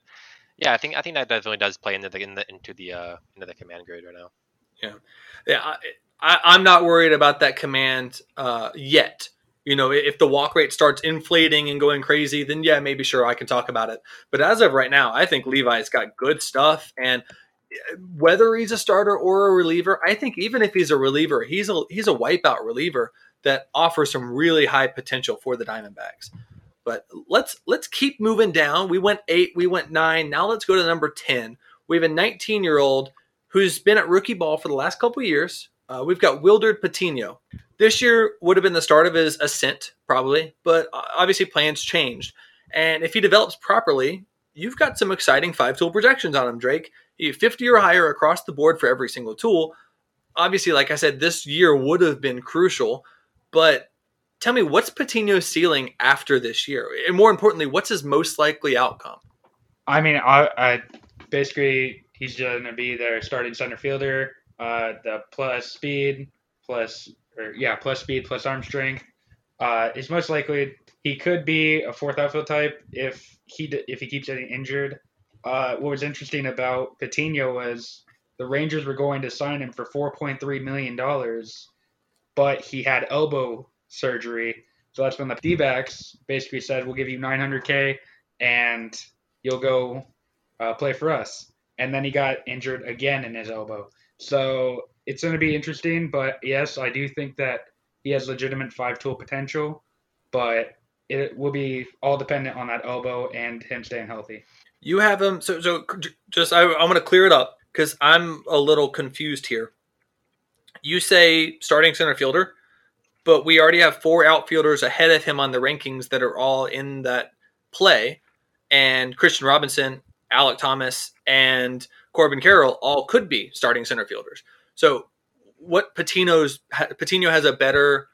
yeah, I think I think that definitely does play into the, in the into the uh, into the command grade right now. Yeah, I, I, I'm not worried about that command uh, yet. You know, if the walk rate starts inflating and going crazy, then yeah, maybe sure I can talk about it. But as of right now, I think Levi's got good stuff, and uh, whether he's a starter or a reliever, I think even if he's a reliever, he's a he's a wipeout reliever that offers some really high potential for the Diamondbacks. But let's let's keep moving down. We went eight, we went nine. Now let's go to number ten. We have a 19 year old who's been at rookie ball for the last couple of years. Uh, we've got Wilderd Patino. This year would have been the start of his ascent, probably, but obviously plans changed. And if he develops properly, you've got some exciting five tool projections on him, Drake. You 50 or higher across the board for every single tool. Obviously, like I said, this year would have been crucial, but tell me what's Patino's ceiling after this year? And more importantly, what's his most likely outcome? I mean, I, I basically he's going to be their starting center fielder. Uh, the plus speed, plus or yeah, plus speed, plus arm strength. Uh, is most likely he could be a fourth outfield type if he if he keeps getting injured. Uh, what was interesting about Patino was the Rangers were going to sign him for 4.3 million dollars, but he had elbow surgery. So that's when the D-backs basically said, "We'll give you 900k and you'll go uh, play for us." And then he got injured again in his elbow. So it's going to be interesting. But yes, I do think that he has legitimate five-tool potential, but it will be all dependent on that elbow and him staying healthy. You have him. So, so just I, I'm going to clear it up because I'm a little confused here. You say starting center fielder, but we already have four outfielders ahead of him on the rankings that are all in that play, and Kristian Robinson, Alek Thomas, and Corbin Carroll all could be starting center fielders. So, what Patino's Patino has a better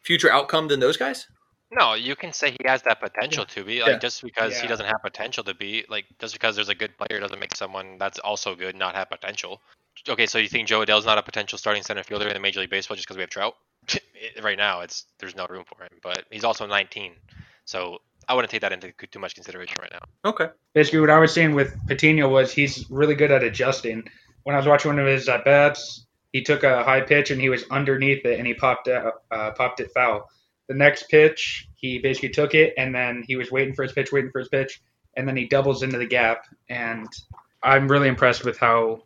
future outcome than those guys? No, you can say he has that potential to be. Like Yeah. just because he doesn't have potential to be, like just because there's a good player doesn't make someone that's also good not have potential. Okay, so you think Jo Adell's not a potential starting center fielder in the Major League Baseball just because we have Trout? right now, it's there's no room for him. But he's also 19, so I wouldn't take that into too much consideration right now. Okay. basically what I was seeing with Patino was he's really good at adjusting. When I was watching one of his at bats, he took a high pitch and he was underneath it and he popped it, uh, popped it foul. The next pitch, he basically took it and then he was waiting for his pitch, waiting for his pitch, and then he doubles into the gap. And I'm really impressed with how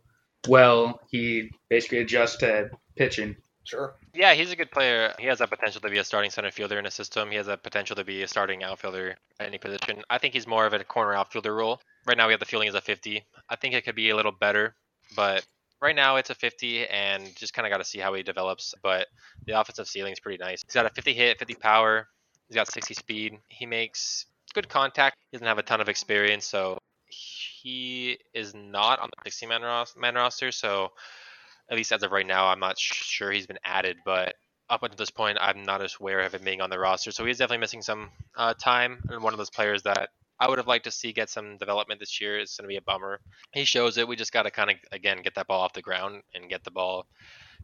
well he basically adjusts to pitching. Sure. Yeah, he's a good player. He has that potential to be a starting center fielder in a system. He has that potential to be a starting outfielder at any position. I think he's more of a corner outfielder role. Right now, we have the feeling is a 50. I think it could be a little better, but right now it's a 50, and just kind of got to see how he develops. But the offensive ceiling is pretty nice. He's got a 50 hit, 50 power. He's got 60 speed. He makes good contact. He doesn't have a ton of experience, so he is not on the 60 man, ros- man roster. So at least as of right now, I'm not sure he's been added, but up until this point, I'm not as aware of him being on the roster. So he's definitely missing some uh, time, and one of those players that I would have liked to see get some development this year. It's going to be a bummer. He shows it. We just got to kind of again get that ball off the ground and get the ball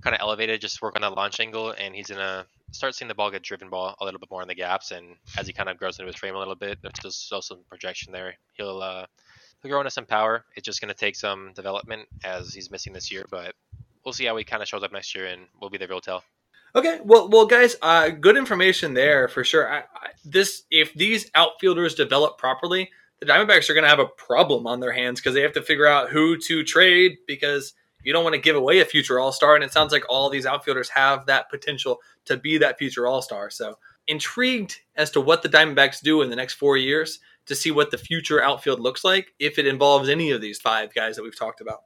kind of elevated. Just work on that launch angle, and he's gonna start seeing the ball get driven ball a little bit more in the gaps. And as he kind of grows into his frame a little bit, there's still, still some projection there. He'll uh, he'll grow into some power. It's just going to take some development as he's missing this year, but we'll see how he kind of shows up next year, and we'll be the real tell. Okay, well, well, guys, uh, good information there for sure. I, I, this, if these outfielders develop properly, the Diamondbacks are going to have a problem on their hands because they have to figure out who to trade because you don't want to give away a future All Star, and it sounds like all these outfielders have that potential to be that future All Star. So, intrigued as to what the Diamondbacks do in the next four years to see what the future outfield looks like if it involves any of these five guys that we've talked about.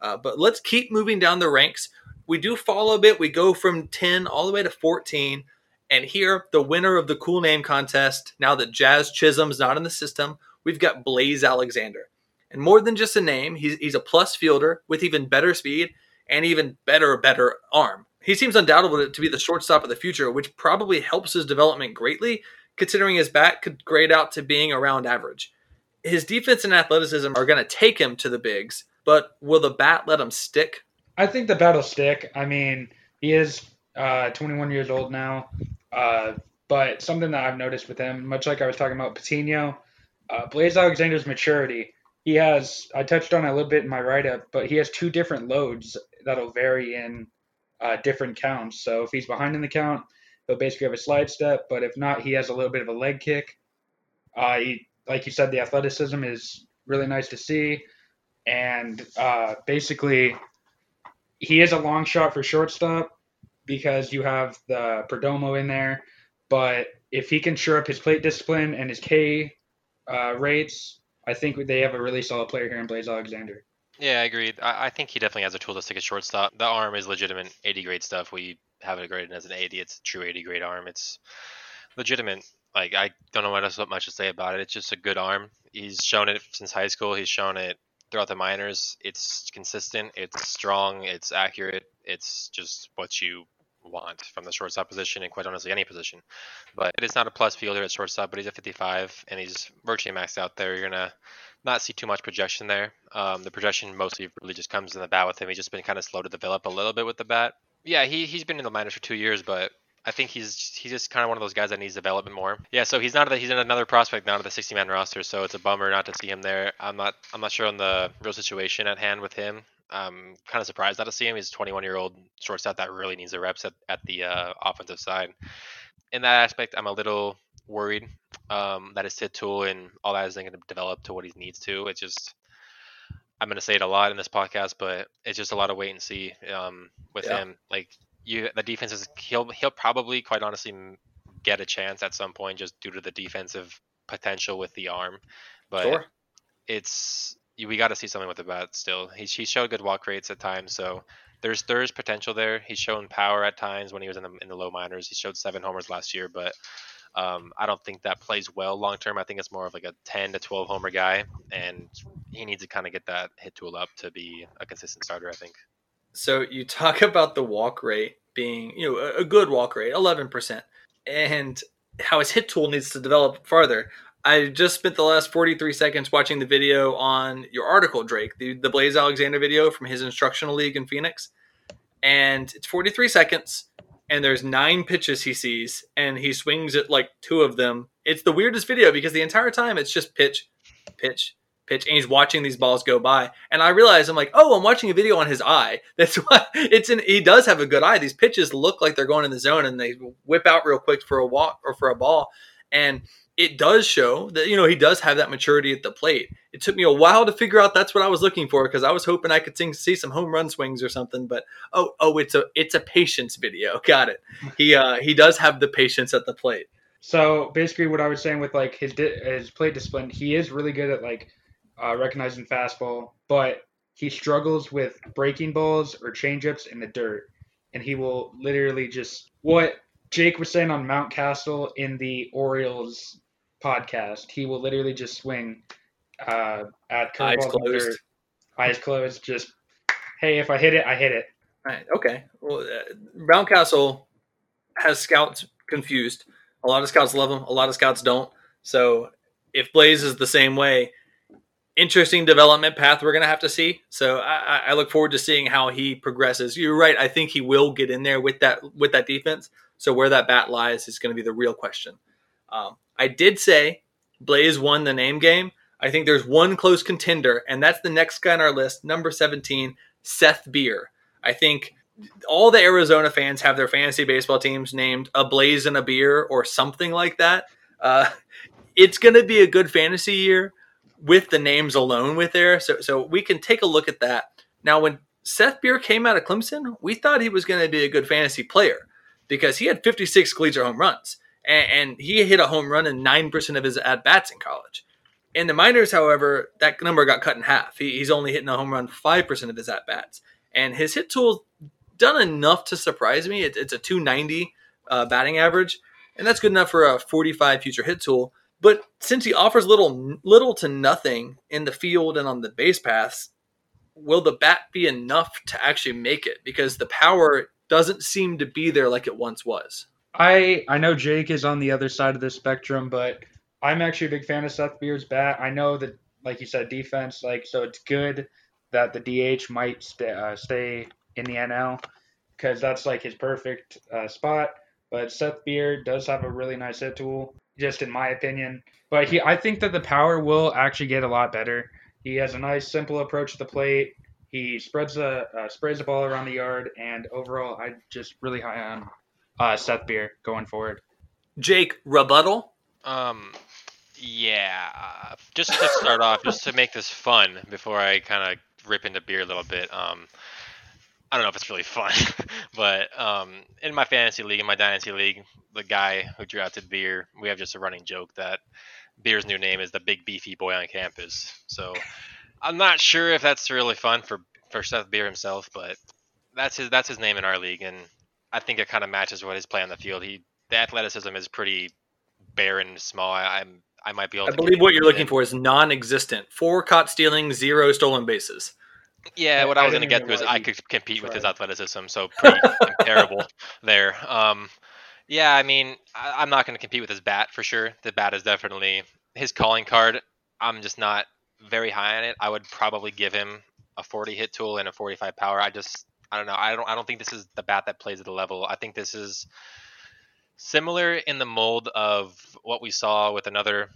Uh, but let's keep moving down the ranks we do fall a bit. We go from 10 all the way to 14. And here, the winner of the cool name contest, now that Jazz Chisholm's not in the system, we've got Blaze Alexander. And more than just a name, he's, he's a plus fielder with even better speed and even better, better arm. He seems undoubtedly to be the shortstop of the future, which probably helps his development greatly, considering his bat could grade out to being around average. His defense and athleticism are going to take him to the bigs, but will the bat let him stick? I think the bat will stick. I mean, he is uh, 21 years old now, uh, but something that I've noticed with him, much like I was talking about Patino, uh, Blaze Alexander's maturity. He has. I touched on it a little bit in my write-up, but he has two different loads that'll vary in uh, different counts. So if he's behind in the count, he'll basically have a slide step, but if not, he has a little bit of a leg kick. Uh, he, like you said, the athleticism is really nice to see, and uh, basically he is a long shot for shortstop because you have the Perdomo in there. But if he can shore up his plate discipline and his K uh, rates, I think they have a really solid player here in Blaze Alexander. Yeah, I agree. I, I think he definitely has a tool to stick a shortstop. The arm is legitimate 80 grade stuff. We have it graded as an 80. It's a true 80 grade arm. It's legitimate. Like I don't know what else much to say about it. It's just a good arm. He's shown it since high school. He's shown it throughout the minors. It's consistent. It's strong. It's accurate. It's just what you want from the shortstop position and quite honestly any position. But it is not a plus fielder at shortstop, but he's at 55 and he's virtually maxed out there. You're gonna not see too much projection there. Um, the projection mostly really just comes in the bat with him. He's just been kind of slow to develop a little bit with the bat. Yeah, he he's been in the minors for two years, but I think he's he's just kind of one of those guys that needs development more. Yeah, so he's not he's in another prospect now to the 60 man roster, so it's a bummer not to see him there. I'm not I'm not sure on the real situation at hand with him. I'm kind of surprised not to see him. He's a 21 year old shortstop that really needs the reps at, at the uh, offensive side. In that aspect, I'm a little worried um, that his hit tool and all that isn't going to develop to what he needs to. It's just I'm going to say it a lot in this podcast, but it's just a lot of wait and see um, with Yeah. him. Like you, the defense is he'll he'll probably quite honestly get a chance at some point just due to the defensive potential with the arm, but Sure. it's we got to see something with the bat still. He's he showed good walk rates at times, so there's there's potential there. He's shown power at times when he was in the in the low minors. He showed seven homers last year, but um, I don't think that plays well long term. I think it's more of like a 10 to 12 homer guy, and he needs to kind of get that hit tool up to be a consistent starter. I think. So you talk about the walk rate being, you know, a, a good walk rate, eleven percent, and how his hit tool needs to develop farther. I just spent the last 43 seconds watching the video on your article, Drake, the, the Blaze Alexander video from his instructional league in Phoenix. And it's 43 seconds, and there's nine pitches he sees, and he swings at like two of them. It's the weirdest video because the entire time it's just pitch, pitch, pitch, and he's watching these balls go by. And I realize I'm like, oh, I'm watching a video on his eye. That's why it's in. He does have a good eye. These pitches look like they're going in the zone, and they whip out real quick for a walk or for a ball. And it does show that you know he does have that maturity at the plate. It took me a while to figure out that's what I was looking for because I was hoping I could sing, see some home run swings or something. But oh, oh, it's a it's a patience video. Got it. He uh, he does have the patience at the plate. So basically, what I was saying with like his di- his plate discipline, he is really good at like uh, recognizing fastball, but he struggles with breaking balls or changeups in the dirt, and he will literally just what Jake was saying on Mountcastle in the Orioles podcast. He will literally just swing uh, at Eyes curveballs in the closed. dirt, eyes closed. Just hey, if I hit it, I hit it. Right. Okay. Well, uh, Mountcastle has scouts confused. A lot of scouts love him. A lot of scouts don't. So if Blaze is the same way, interesting development path we're gonna have to see. So I, I- I look forward to seeing how he progresses. You're right. I think he will get in there with that with that defense. So where that bat lies is going to be the real question. Um, I did say Blaze won the name game. I think there's one close contender, and that's the next guy on our list, number 17, Seth Beer. I think all the Arizona fans have their fantasy baseball teams named a Blaze and a Beer or something like that. Uh, it's going to be a good fantasy year with the names alone with there. So, so we can take a look at that. Now, when Seth Beer came out of Clemson, we thought he was going to be a good fantasy player because he had 56 collegiate home runs and, and he hit a home run in 9% of his at bats in college. In the minors, however, that number got cut in half. He, he's only hitting a home run 5% of his at bats. And his hit tool's done enough to surprise me. It, it's a 290 uh, batting average, and that's good enough for a 45 future hit tool. But since he offers little, little to nothing in the field and on the base paths, will the bat be enough to actually make it? Because the power doesn't seem to be there like it once was. I I know Jake is on the other side of the spectrum, but I'm actually a big fan of Seth Beer's bat. I know that, like you said, defense. Like so, it's good that the DH might stay uh, stay in the NL because that's like his perfect uh, spot. But Seth Beer does have a really nice hit tool, just in my opinion. But he, I think that the power will actually get a lot better. He has a nice, simple approach to the plate. He spreads the uh, sprays the ball around the yard, and overall, I just really high on uh, Seth Beer going forward. Jake, rebuttal? Um, yeah. uh, Just to start off, just to make this fun, before I kind of rip into beer a little bit. Um, I don't know if it's really fun, but um, in my fantasy league, in my dynasty league, the guy who drafted beer, we have just a running joke that beer's new name is the big beefy boy on campus. So I'm not sure if that's really fun for for Seth Beer himself, but that's his that's his name in our league, and I think it kind of matches what his play on the field. He the athleticism is pretty barren, small. I, I'm I might be able. I believe what you're looking him. for is non-existent. Four caught stealing, zero stolen bases. Yeah, what I I was going to get to is I could compete with his athleticism, so pretty comparable there. Um, yeah, I mean, I, I'm not going to compete with his bat for sure. The bat is definitely his calling card. I'm just not very high on it. I would probably give him a 40 hit tool and a 45 power. I just, I don't know. I don't, I don't think this is the bat that plays at the level. I think this is similar in the mold of what we saw with another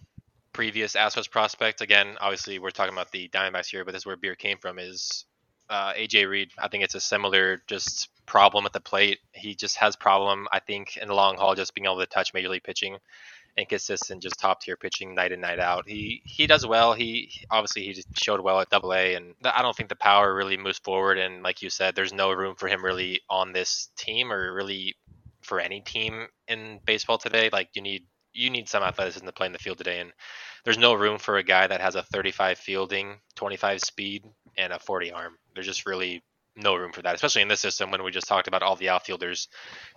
previous Astros prospect. Again, obviously we're talking about the Diamondbacks here, but this is where beer came from. Is uh, AJ Reed? I think it's a similar just problem at the plate. He just has problem. I think in the long haul, just being able to touch major league pitching and consistent, just top tier pitching night in night out. He he does well. He obviously he showed well at Double A, and I don't think the power really moves forward. And like you said, there's no room for him really on this team or really for any team in baseball today. Like you need you need some athleticism to play in the field today, and there's no room for a guy that has a 35 fielding, 25 speed, and a 40 arm. There's just really no room for that, especially in this system when we just talked about all the outfielders.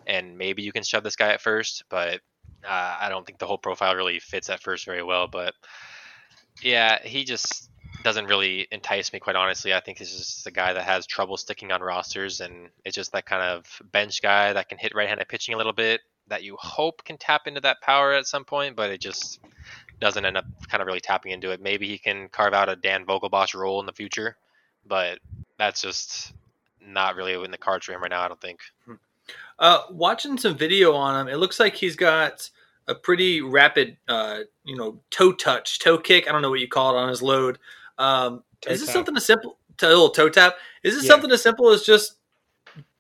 And maybe you can shove this guy at first, but uh, I don't think the whole profile really fits at first very well. But yeah, he just doesn't really entice me, quite honestly. I think this is just a guy that has trouble sticking on rosters, and it's just that kind of bench guy that can hit right-handed pitching a little bit. That you hope can tap into that power at some point, but it just doesn't end up kind of really tapping into it. Maybe he can carve out a Dan Vogelbach role in the future, but that's just not really in the cards for him right now. I don't think. Uh, watching some video on him, it looks like he's got a pretty rapid, uh, you know, toe touch, toe kick. I don't know what you call it on his load. Um, Toe is this tap. something as simple? To a little toe tap. Is this Yeah. something as simple as just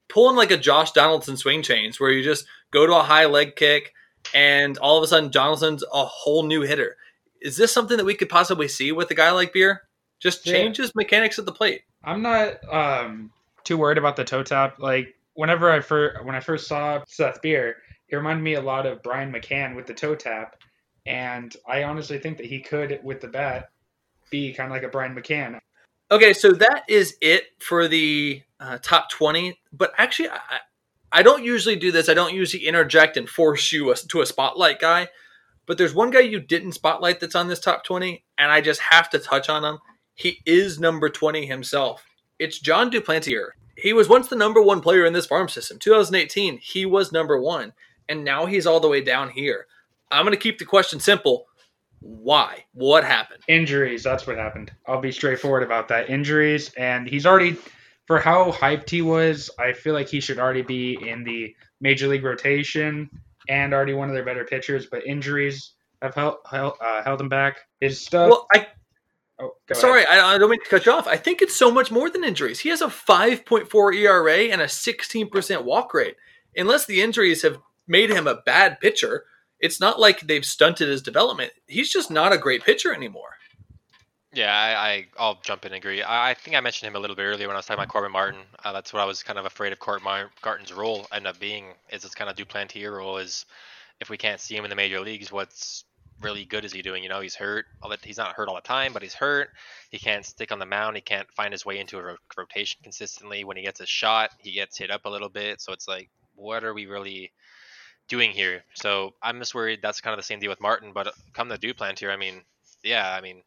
pulling like a Josh Donaldson swing chains, where you just go to a high leg kick, and all of a sudden Donaldson's a whole new hitter? Is this something that we could possibly see with a guy like Beer? Just Yeah. change his mechanics at the plate. I'm not um, too worried about the toe tap. Like whenever I first when I first saw Seth Beer, he reminded me a lot of Brian McCann with the toe tap, and I honestly think that he could with the bat be kind of like a Brian McCann. Okay, so that is it for the uh, top 20. But actually, I, I don't usually do this. I don't usually interject and force you to a spotlight guy. But there's one guy you didn't spotlight that's on this top 20, and I just have to touch on him. He is number 20 himself. It's Jon Duplantier. He was once the number one player in this farm system. 2018, he was number one, and now he's all the way down here. I'm going to keep the question simple. Why? What happened? Injuries, that's what happened. I'll be straightforward about that. Injuries, and he's already for how hyped he was. I feel like he should already be in the major league rotation and already one of their better pitchers. But injuries have held held, uh, held him back. His stuff. Well, I oh. Sorry, I, I don't mean to cut you off. I think it's so much more than injuries. He has a 5.4 ERA and a 16% walk rate. Unless the injuries have made him a bad pitcher, it's not like they've stunted his development. He's just not a great pitcher anymore. Yeah, I, I I'll jump in and agree. I, I think I mentioned him a little bit earlier when I was talking about Corbin Martin. Uh, that's what I was kind of afraid of Corbin Mar- Martin's role end up being is this kind of Duplantier role is if we can't see him in the major leagues, what's really good is he doing? You know, he's hurt. All the, he's not hurt all the time, but he's hurt. He can't stick on the mound. He can't find his way into a ro- rotation consistently. When he gets a shot, he gets hit up a little bit. So it's like, what are we really doing here? So I'm just worried that's kind of the same deal with Martin. But come the Duplantier, I mean, yeah, I mean,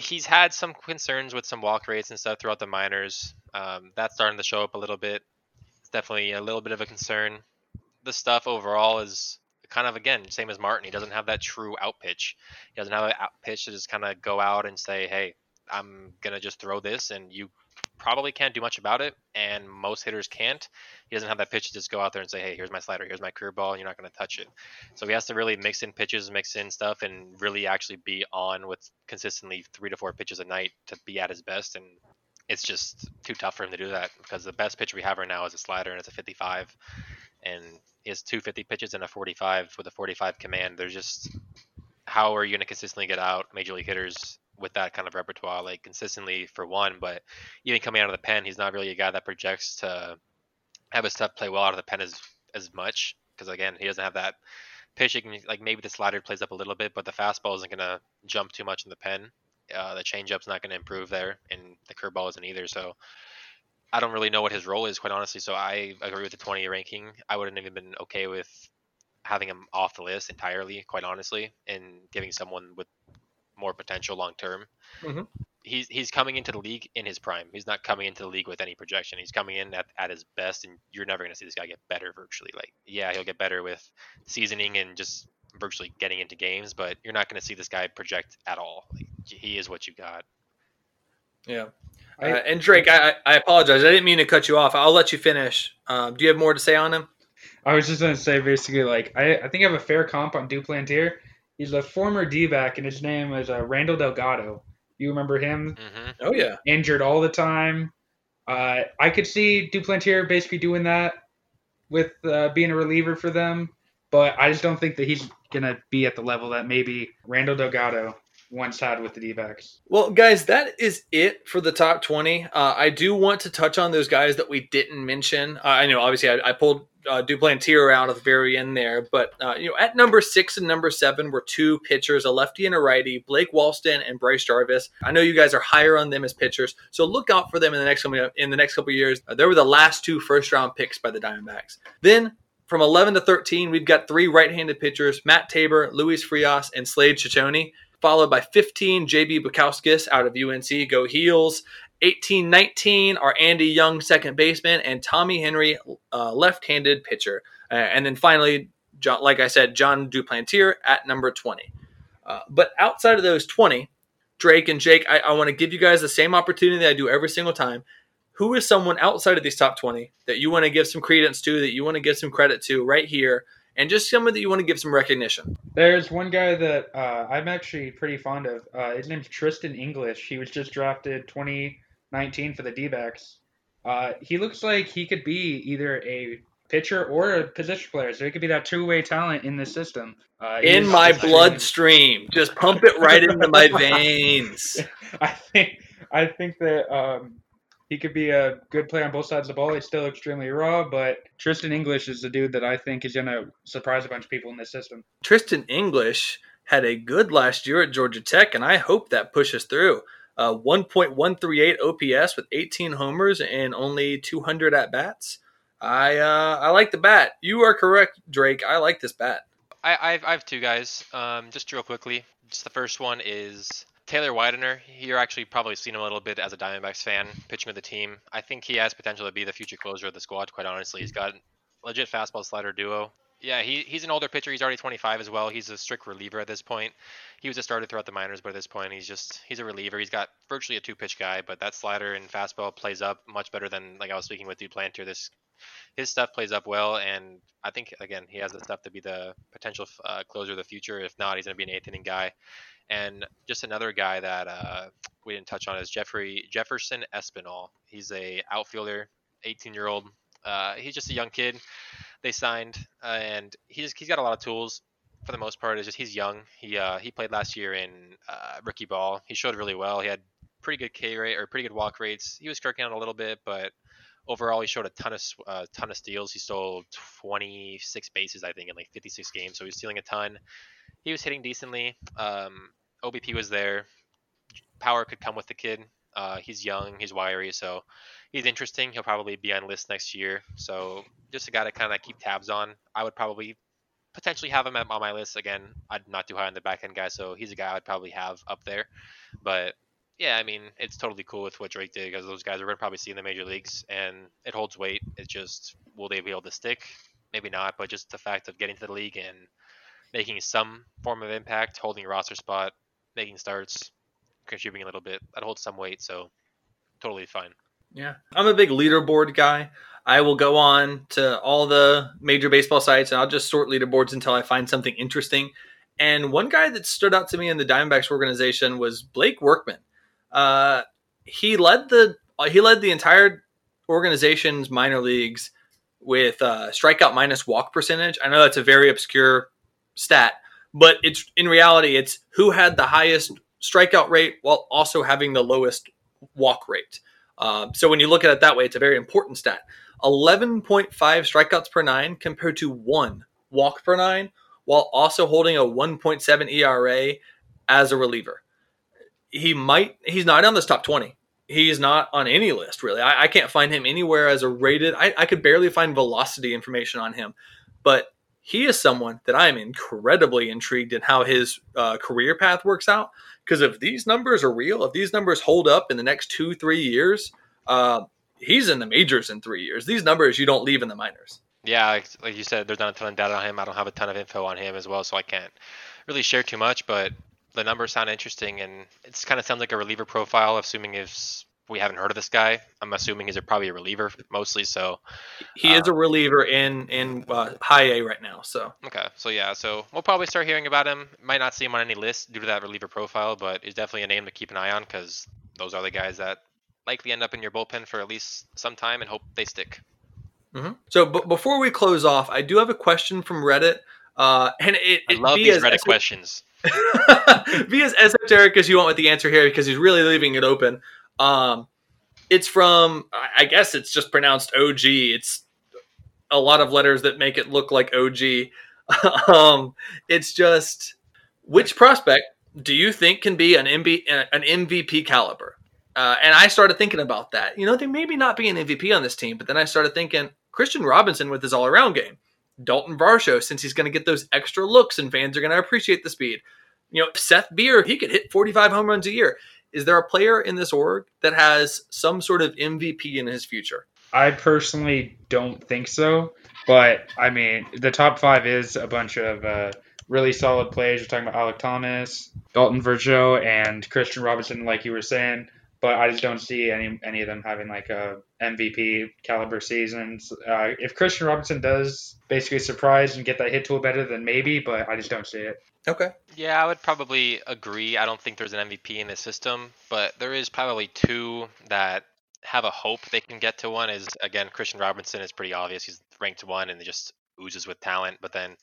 he's had some concerns with some walk rates and stuff throughout the minors. Um, that's starting to show up a little bit. It's definitely a little bit of a concern. The stuff overall is kind of again same as Martin. He doesn't have that true out pitch. He doesn't have an out pitch to just kind of go out and say, "Hey, I'm gonna just throw this," and you probably can't do much about it. And most hitters can't. He doesn't have that pitch to just go out there and say, "Hey, here's my slider, here's my curveball, and you're not gonna touch it." So he has to really mix in pitches, mix in stuff, and really actually be on with consistently three to four pitches a night to be at his best. And it's just too tough for him to do that because the best pitch we have right now is a slider and it's a 55, and he has two 50 pitches and a 45 with a 45 command. There's just how are you going to consistently get out major league hitters with that kind of repertoire, like consistently for one, but even coming out of the pen, he's not really a guy that projects to have his stuff play well out of the pen as as much because again, he doesn't have that pitching. Like maybe the slider plays up a little bit, but the fastball isn't to jump too much in the pen. Uh, the changeup's not to improve there, and the curveball isn't either. So I don't really know what his role is, quite honestly. So I agree with the 20 ranking. I wouldn't even been okay with having him off the list entirely, quite honestly, and giving someone with more potential long term. Mhm. He's he's coming into the league in his prime. He's not coming into the league with any projection. He's coming in at, at his best, and you're never going to see this guy get better virtually. Like, yeah, he'll get better with seasoning and just virtually getting into games, but you're not going to see this guy project at all. Like, he is what you got. Yeah. I- Uh, and Drake, I, I apologize. I didn't mean to cut you off. I'll let you finish. Um, do you have more to say on him? I was just gonna say basically like I, I think I have a fair comp on Duplantier. He's a former D-back and his name is uh, Randall Delgado. You remember him? hmm Oh yeah. Injured all the time. Uh, I could see Duplantier basically doing that with uh, being a reliever for them, but I just don't think that he's gonna be at the level that maybe Randall Delgado once had with the D-backs. Well, guys, that is it for the top 20. Uh, I do want to touch on those guys that we didn't mention. Uh, I know, obviously, I, I pulled uh, Duplantier out at the very end there, but uh, you know, at number six and number seven were two pitchers, a lefty and a righty, Blake Walston and Bryce Jarvis. I know you guys are higher on them as pitchers, so look out for them in the next couple in the next couple years. Uh, they were the last two first round picks by the Diamondbacks. Then from 11 to 13, we've got three right-handed pitchers: Matt Tabor, Luis Frias, and Slade Cecconi followed by 15 JB Bukauskas out of UNC. Go Heels. 18 19 are Andy Young, second baseman, and Tommy Henry, uh, left handed pitcher. Uh, and then finally, John, like I said, Jon Duplantier at number 20. Uh, but outside of those 20, Drake and Jake, I, I want to give you guys the same opportunity that I do every single time. Who is someone outside of these top 20 that you want to give some credence to, that you want to give some credit to right here, and just someone that you want to give some recognition? There's one guy that uh, I'm actually pretty fond of. Uh, his name's Tristan English. He was just drafted 2019 for the D backs. Uh, he looks like he could be either a pitcher or a position player, so he could be that two way talent in this system. Uh, in my bloodstream, just pump it right into my veins. I think I think that um, he could be a good player on both sides of the ball. He's still extremely raw, but Tristan English is the dude that I think is going to surprise a bunch of people in this system. Tristan English had a good last year at Georgia Tech, and I hope that pushes through. Uh, 1.138 OPS with 18 homers and only 200 at bats. I uh, I like the bat. You are correct, Drake. I like this bat. I I've, I have two guys. Um, just real quickly. Just the first one is Taylor Widener. You're actually probably seen him a little bit as a Diamondbacks fan, pitching with the team. I think he has potential to be the future closer of the squad. Quite honestly, he's got legit fastball slider duo. Yeah, he, he's an older pitcher. He's already 25 as well. He's a strict reliever at this point. He was a starter throughout the minors, but at this point, he's just he's a reliever. He's got virtually a two pitch guy, but that slider and fastball plays up much better than like I was speaking with Duplantier this his stuff plays up well, and I think again he has the stuff to be the potential uh, closer of the future. If not, he's going to be an eighth inning guy. And just another guy that uh, we didn't touch on is Jeffrey Jefferson Espinal. He's a outfielder, 18 year old. Uh, he's just a young kid. They signed, uh, and he's he's got a lot of tools. For the most part, is just he's young. He uh, he played last year in uh, rookie ball. He showed really well. He had pretty good K rate or pretty good walk rates. He was striking out a little bit, but overall he showed a ton of uh, ton of steals. He stole 26 bases, I think, in like 56 games. So he was stealing a ton. He was hitting decently. Um, OBP was there. Power could come with the kid. Uh, he's young, he's wiry, so he's interesting. He'll probably be on list next year. So just a guy to kind of keep tabs on. I would probably potentially have him on my list again. I'd not too high on the back end guy, so he's a guy I'd probably have up there. But yeah, I mean, it's totally cool with what Drake did because those guys are going to probably see in the major leagues, and it holds weight. It's just, will they be able to stick? Maybe not, but just the fact of getting to the league and making some form of impact, holding a roster spot, making starts, contributing a little bit, that holds some weight. So, totally fine. Yeah, I'm a big leaderboard guy. I will go on to all the major baseball sites and I'll just sort leaderboards until I find something interesting. And one guy that stood out to me in the Diamondbacks organization was Blake Workman. Uh, he led the he led the entire organization's minor leagues with uh, strikeout minus walk percentage. I know that's a very obscure stat, but it's in reality it's who had the highest strikeout rate while also having the lowest walk rate. Uh, so when you look at it that way, it's a very important stat. 11.5 strikeouts per nine compared to one walk per nine, while also holding a 1.7 ERA as a reliever. He might he's not on this top 20 he's not on any list really. I, I can't find him anywhere as a rated I, I, could barely find velocity information on him. But he is someone that i'm incredibly intrigued in how his uh, career path works out. Because if these numbers are real if these numbers hold up in the next two three years uh, he's in the majors in three years. These numbers you don't leave in the minors. Yeah like, like you said there's not a ton of data on him. I don't have a ton of info on him as well so i can't really share too much but the numbers sound interesting, and it kind of sounds like a reliever profile. Assuming if we haven't heard of this guy, I'm assuming he's a, probably a reliever mostly. So he uh, is a reliever in in uh, high A right now. So okay, so yeah, so we'll probably start hearing about him. Might not see him on any list due to that reliever profile, but he's definitely a name to keep an eye on because those are the guys that likely end up in your bullpen for at least some time and hope they stick. Mm-hmm. So, b- before we close off, I do have a question from Reddit, uh, and it, I love these Reddit questions. Be as esoteric as you want with the answer here because he's really leaving it open. Um, it's from, I guess it's just pronounced OG. It's a lot of letters that make it look like OG. um, it's just which prospect do you think can be an, MB, an MVP caliber? Uh, and I started thinking about that. You know, they maybe not be an MVP on this team, but then I started thinking Kristian Robinson with his all around game. Daulton Varsho, since he's going to get those extra looks and fans are going to appreciate the speed. You know, Seth Beer, he could hit 45 home runs a year. Is there a player in this org that has some sort of MVP in his future? I personally don't think so. But I mean, the top five is a bunch of uh, really solid players. We're talking about Alek Thomas, Daulton Varsho, and Kristian Robinson, like you were saying. But I just don't see any any of them having like a MVP caliber seasons. Uh, if Kristian Robinson does basically surprise and get that hit tool better, then maybe. But I just don't see it. Okay. Yeah, I would probably agree. I don't think there's an MVP in this system, but there is probably two that have a hope they can get to one. Is again Kristian Robinson is pretty obvious. He's ranked one and just oozes with talent. But then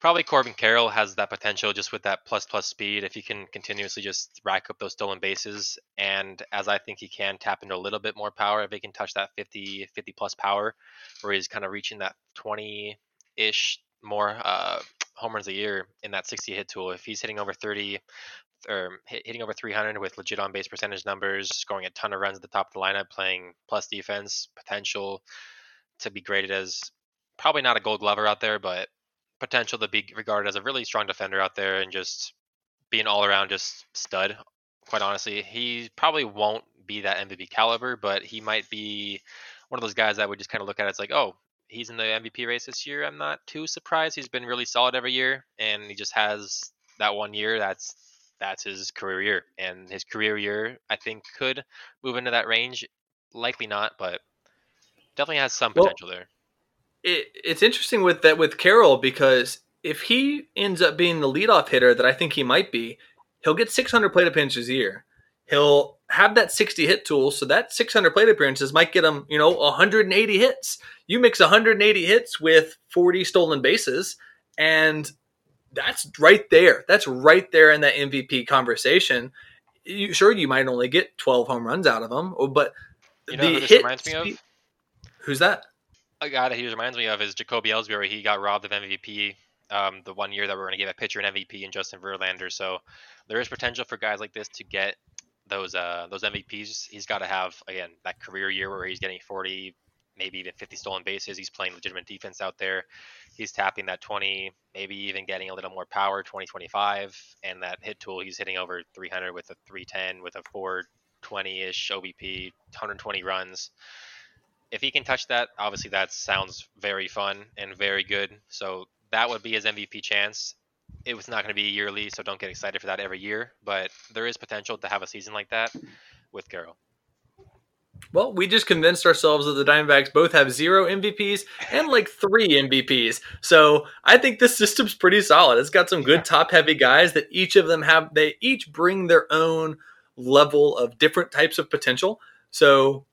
probably Corbin Carroll has that potential just with that plus plus speed if he can continuously just rack up those stolen bases and as I think he can tap into a little bit more power if he can touch that 50 50 plus power where he's kind of reaching that 20 ish more uh, home runs a year in that 60 hit tool if he's hitting over 30 or hitting over 300 with legit on base percentage numbers scoring a ton of runs at the top of the lineup playing plus defense potential to be graded as probably not a gold glover out there but potential to be regarded as a really strong defender out there and just be an all around just stud. Quite honestly, he probably won't be that MVP caliber, but he might be one of those guys that would just kind of look at it as like, oh, he's in the MVP race this year. I'm not too surprised. He's been really solid every year, and he just has that one year. That's that's his career year, and his career year I think could move into that range. Likely not, but definitely has some potential well, there it, it's interesting with that with Carroll because if he ends up being the leadoff hitter that I think he might be, he'll get 600 plate appearances a year. He'll have that 60 hit tool, so that 600 plate appearances might get them, you know, 180 hits. You mix 180 hits with 40 stolen bases, and that's right there. That's right there in that MVP conversation. You, sure, you might only get 12 home runs out of them, but you know the hit reminds me of? Who's that? a guy that he reminds me of is Jacoby Ellsbury. He got robbed of MVP um, the one year that we are going to give a pitcher an MVP and Justin Verlander. So there is potential for guys like this to get those uh, those MVPs. He's got to have again that career year where he's getting 40, maybe even 50 stolen bases. He's playing legitimate defense out there. He's tapping that 20, maybe even getting a little more power, 20, 25, and that hit tool. He's hitting over 300 with a 310 with a 420 ish OBP, 120 runs if he can touch that, obviously that sounds very fun and very good. So that would be his MVP chance. It was not going to be yearly, so don't get excited for that every year. But there is potential to have a season like that with Carroll. Well, we just convinced ourselves that the Diamondbacks both have zero MVPs and like three MVPs. So I think this system's pretty solid. It's got some good top heavy guys that each of them have, they each bring their own level of different types of potential. So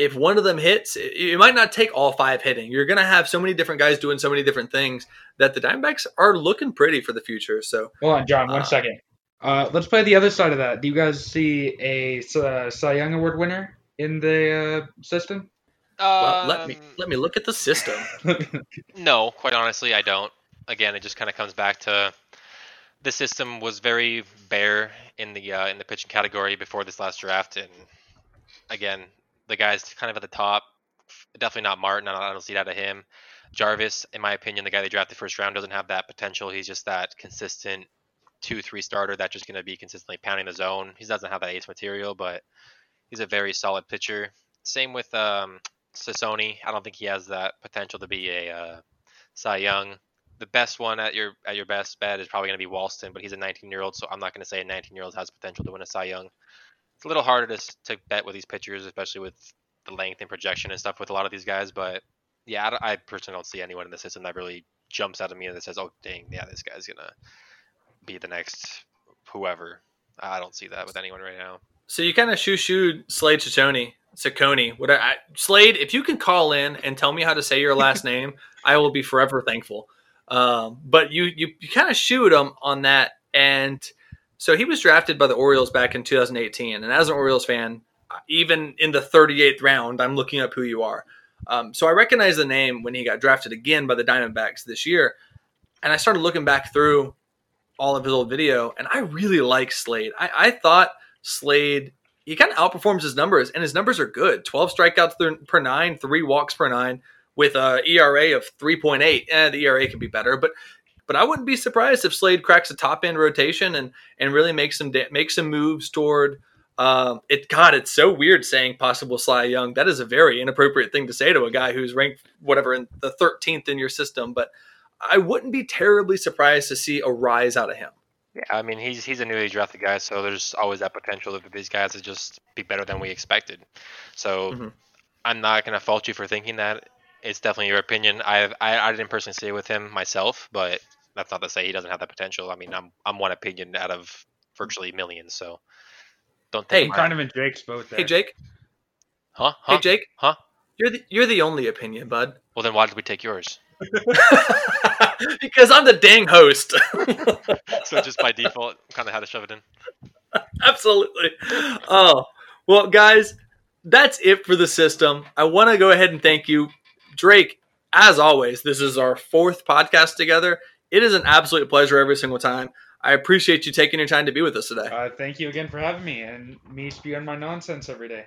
if one of them hits, it, might not take all five hitting. You're going to have so many different guys doing so many different things that the Diamondbacks are looking pretty for the future. So hold on, John, one uh, second. Uh, let's play the other side of that. Do you guys see a uh, Cy Young Award winner in the uh, system? Well, let me um, let me look at the system. no, quite honestly, I don't. Again, it just kind of comes back to the system was very bare in the uh, in the pitching category before this last draft, and again, the guys kind of at the top. Definitely not Martin. I don't see that of him. Jarvis, in my opinion, the guy they drafted first round doesn't have that potential. He's just that consistent two, three starter that's just going to be consistently pounding the zone. He doesn't have that ace material, but he's a very solid pitcher. Same with um, Sassoni. I don't think he has that potential to be a uh, Cy Young. The best one at your at your best bet is probably going to be Walston, but he's a 19 year old, so I'm not going to say a 19 year old has potential to win a Cy Young it's a little harder to to bet with these pitchers, especially with the length and projection and stuff with a lot of these guys. But yeah, I, I personally don't see anyone in the system that really jumps out of me and that says, "Oh, dang, yeah, this guy's gonna be the next whoever." I don't see that with anyone right now. So you kind of shoo shooed Slade Cecconi, Cecconi. What I, Slade? If you can call in and tell me how to say your last name, I will be forever thankful. Um, but you you, you kind of shoot him on that, and so he was drafted by the Orioles back in 2018, and as an Orioles fan, even in the 38th round, I'm looking up who you are. Um, so I recognized the name when he got drafted again by the Diamondbacks this year, and I started looking back through all of his old video, and I really like Slade. I, I thought Slade he kind of outperforms his numbers, and his numbers are good. 12 strikeouts per nine, three walks per nine, with a ERA of 3.8. Eh, the ERA can be better, but but I wouldn't be surprised if Slade cracks a top end rotation and and really makes some da- makes some moves toward Um, it God, it's so weird saying possible Cy Young. That is a very inappropriate thing to say to a guy who's ranked whatever in the 13th in your system. But I wouldn't be terribly surprised to see a rise out of him. Yeah, I mean he's he's a newly drafted guy, so there's always that potential of these guys to just be better than we expected. So Mhm. I'm not gonna fault you for thinking that. It's definitely your opinion. I I, I didn't personally stay with him myself, but that's not to say he doesn't have that potential. I mean, I'm I'm one opinion out of virtually millions, so don't Hey, think I'm kind of in Jake's boat there. Hey Jake, huh? huh? hey Jake, Huh? You're the you're the only opinion, bud. Well, then why did we take yours? because I'm the dang host. so just by default, kind of had to shove it in. Absolutely. Oh, well, guys, that's it for the system. I want to go ahead and thank you, Drake. As always, this is our fourth podcast together. It is an absolute pleasure every single time. I appreciate you taking your time to be with us today. Uh, thank you again for having me and me spewing my nonsense every day.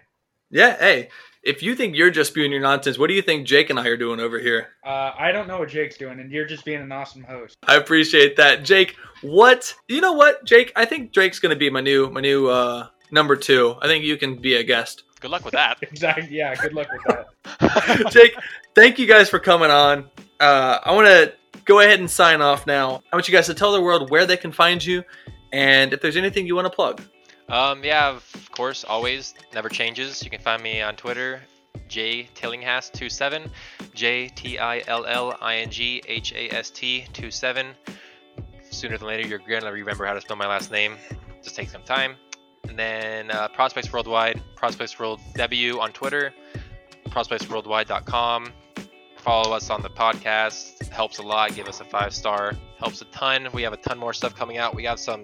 Yeah, hey, if you think you're just spewing your nonsense, what do you think Jake and I are doing over here? Uh, I don't know what Jake's doing, and you're just being an awesome host. I appreciate that, Jake. What you know? What Jake? I think Drake's gonna be my new my new uh, number two. I think you can be a guest. Good luck with that. Exactly. Yeah. Good luck with that. Jake, thank you guys for coming on. Uh, I want to go ahead and sign off now. I want you guys to tell the world where they can find you, and if there's anything you want to plug. Um, yeah, of course, always, never changes. You can find me on Twitter, J Tillinghast27, J T I L L I N G H A S T 27. Sooner than later, you're gonna remember how to spell my last name. Just take some time. And then uh, Prospects Worldwide, Prospects World W on Twitter, prospectsworldwide.com. Follow us on the podcast. Helps a lot. Give us a five star. Helps a ton. We have a ton more stuff coming out. We got some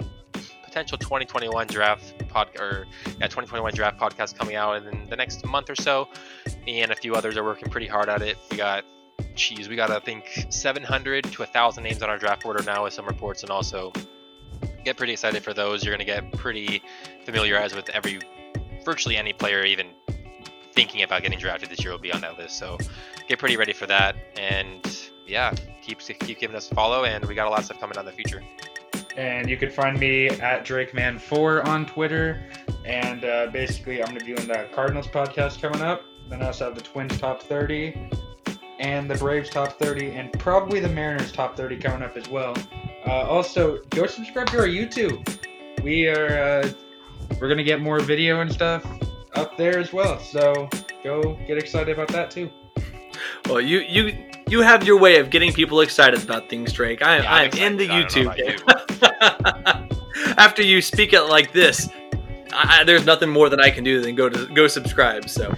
potential 2021 draft pod or yeah 2021 draft podcast coming out in the next month or so. And a few others are working pretty hard at it. We got geez, we got I think 700 to 1,000 names on our draft order now with some reports and also get pretty excited for those. You're gonna get pretty familiarized with every virtually any player even thinking about getting drafted this year will be on that list. So get pretty ready for that and yeah, keep keep giving us a follow and we got a lot of stuff coming in the future. And you can find me at DrakeMan4 on Twitter. And uh, basically, I'm going to be doing the Cardinals podcast coming up. Then I also have the Twins top 30, and the Braves top 30, and probably the Mariners top 30 coming up as well. Uh, also, go subscribe to our YouTube. We are uh, we're gonna get more video and stuff up there as well. So go get excited about that too. Well, you you you have your way of getting people excited about things, Drake. I, Yeah, I'm I'm in the excited. I don't know YouTube game. After you speak it like this, I, I- there's nothing more that I can do than go to go subscribe. So,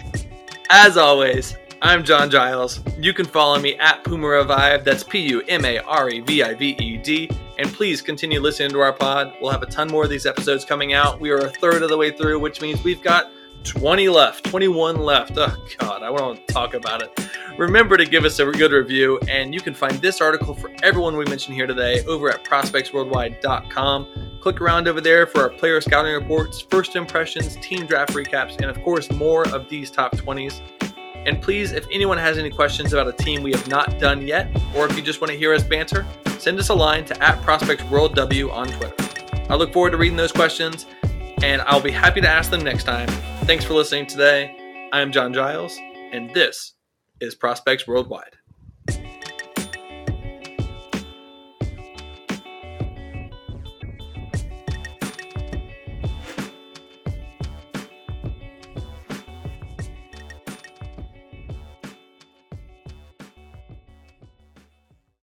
as always, I'm John Giles. You can follow me at Puma Revive. That's P U M A R E V I V E D. And please continue listening to our pod. We'll have a ton more of these episodes coming out. We are a third of the way through, which means we've got 20 left, 21 left. Oh, God, I want to talk about it. Remember to give us a good review, and you can find this article for everyone we mentioned here today over at prospectsworldwide.com. Click around over there for our player scouting reports, first impressions, team draft recaps, and of course, more of these top 20s. And please, if anyone has any questions about a team we have not done yet, or if you just want to hear us banter, send us a line to at prospectsworldw on Twitter. I look forward to reading those questions, and I'll be happy to ask them next time. Thanks for listening today. I am John Giles, and this is Prospects Worldwide.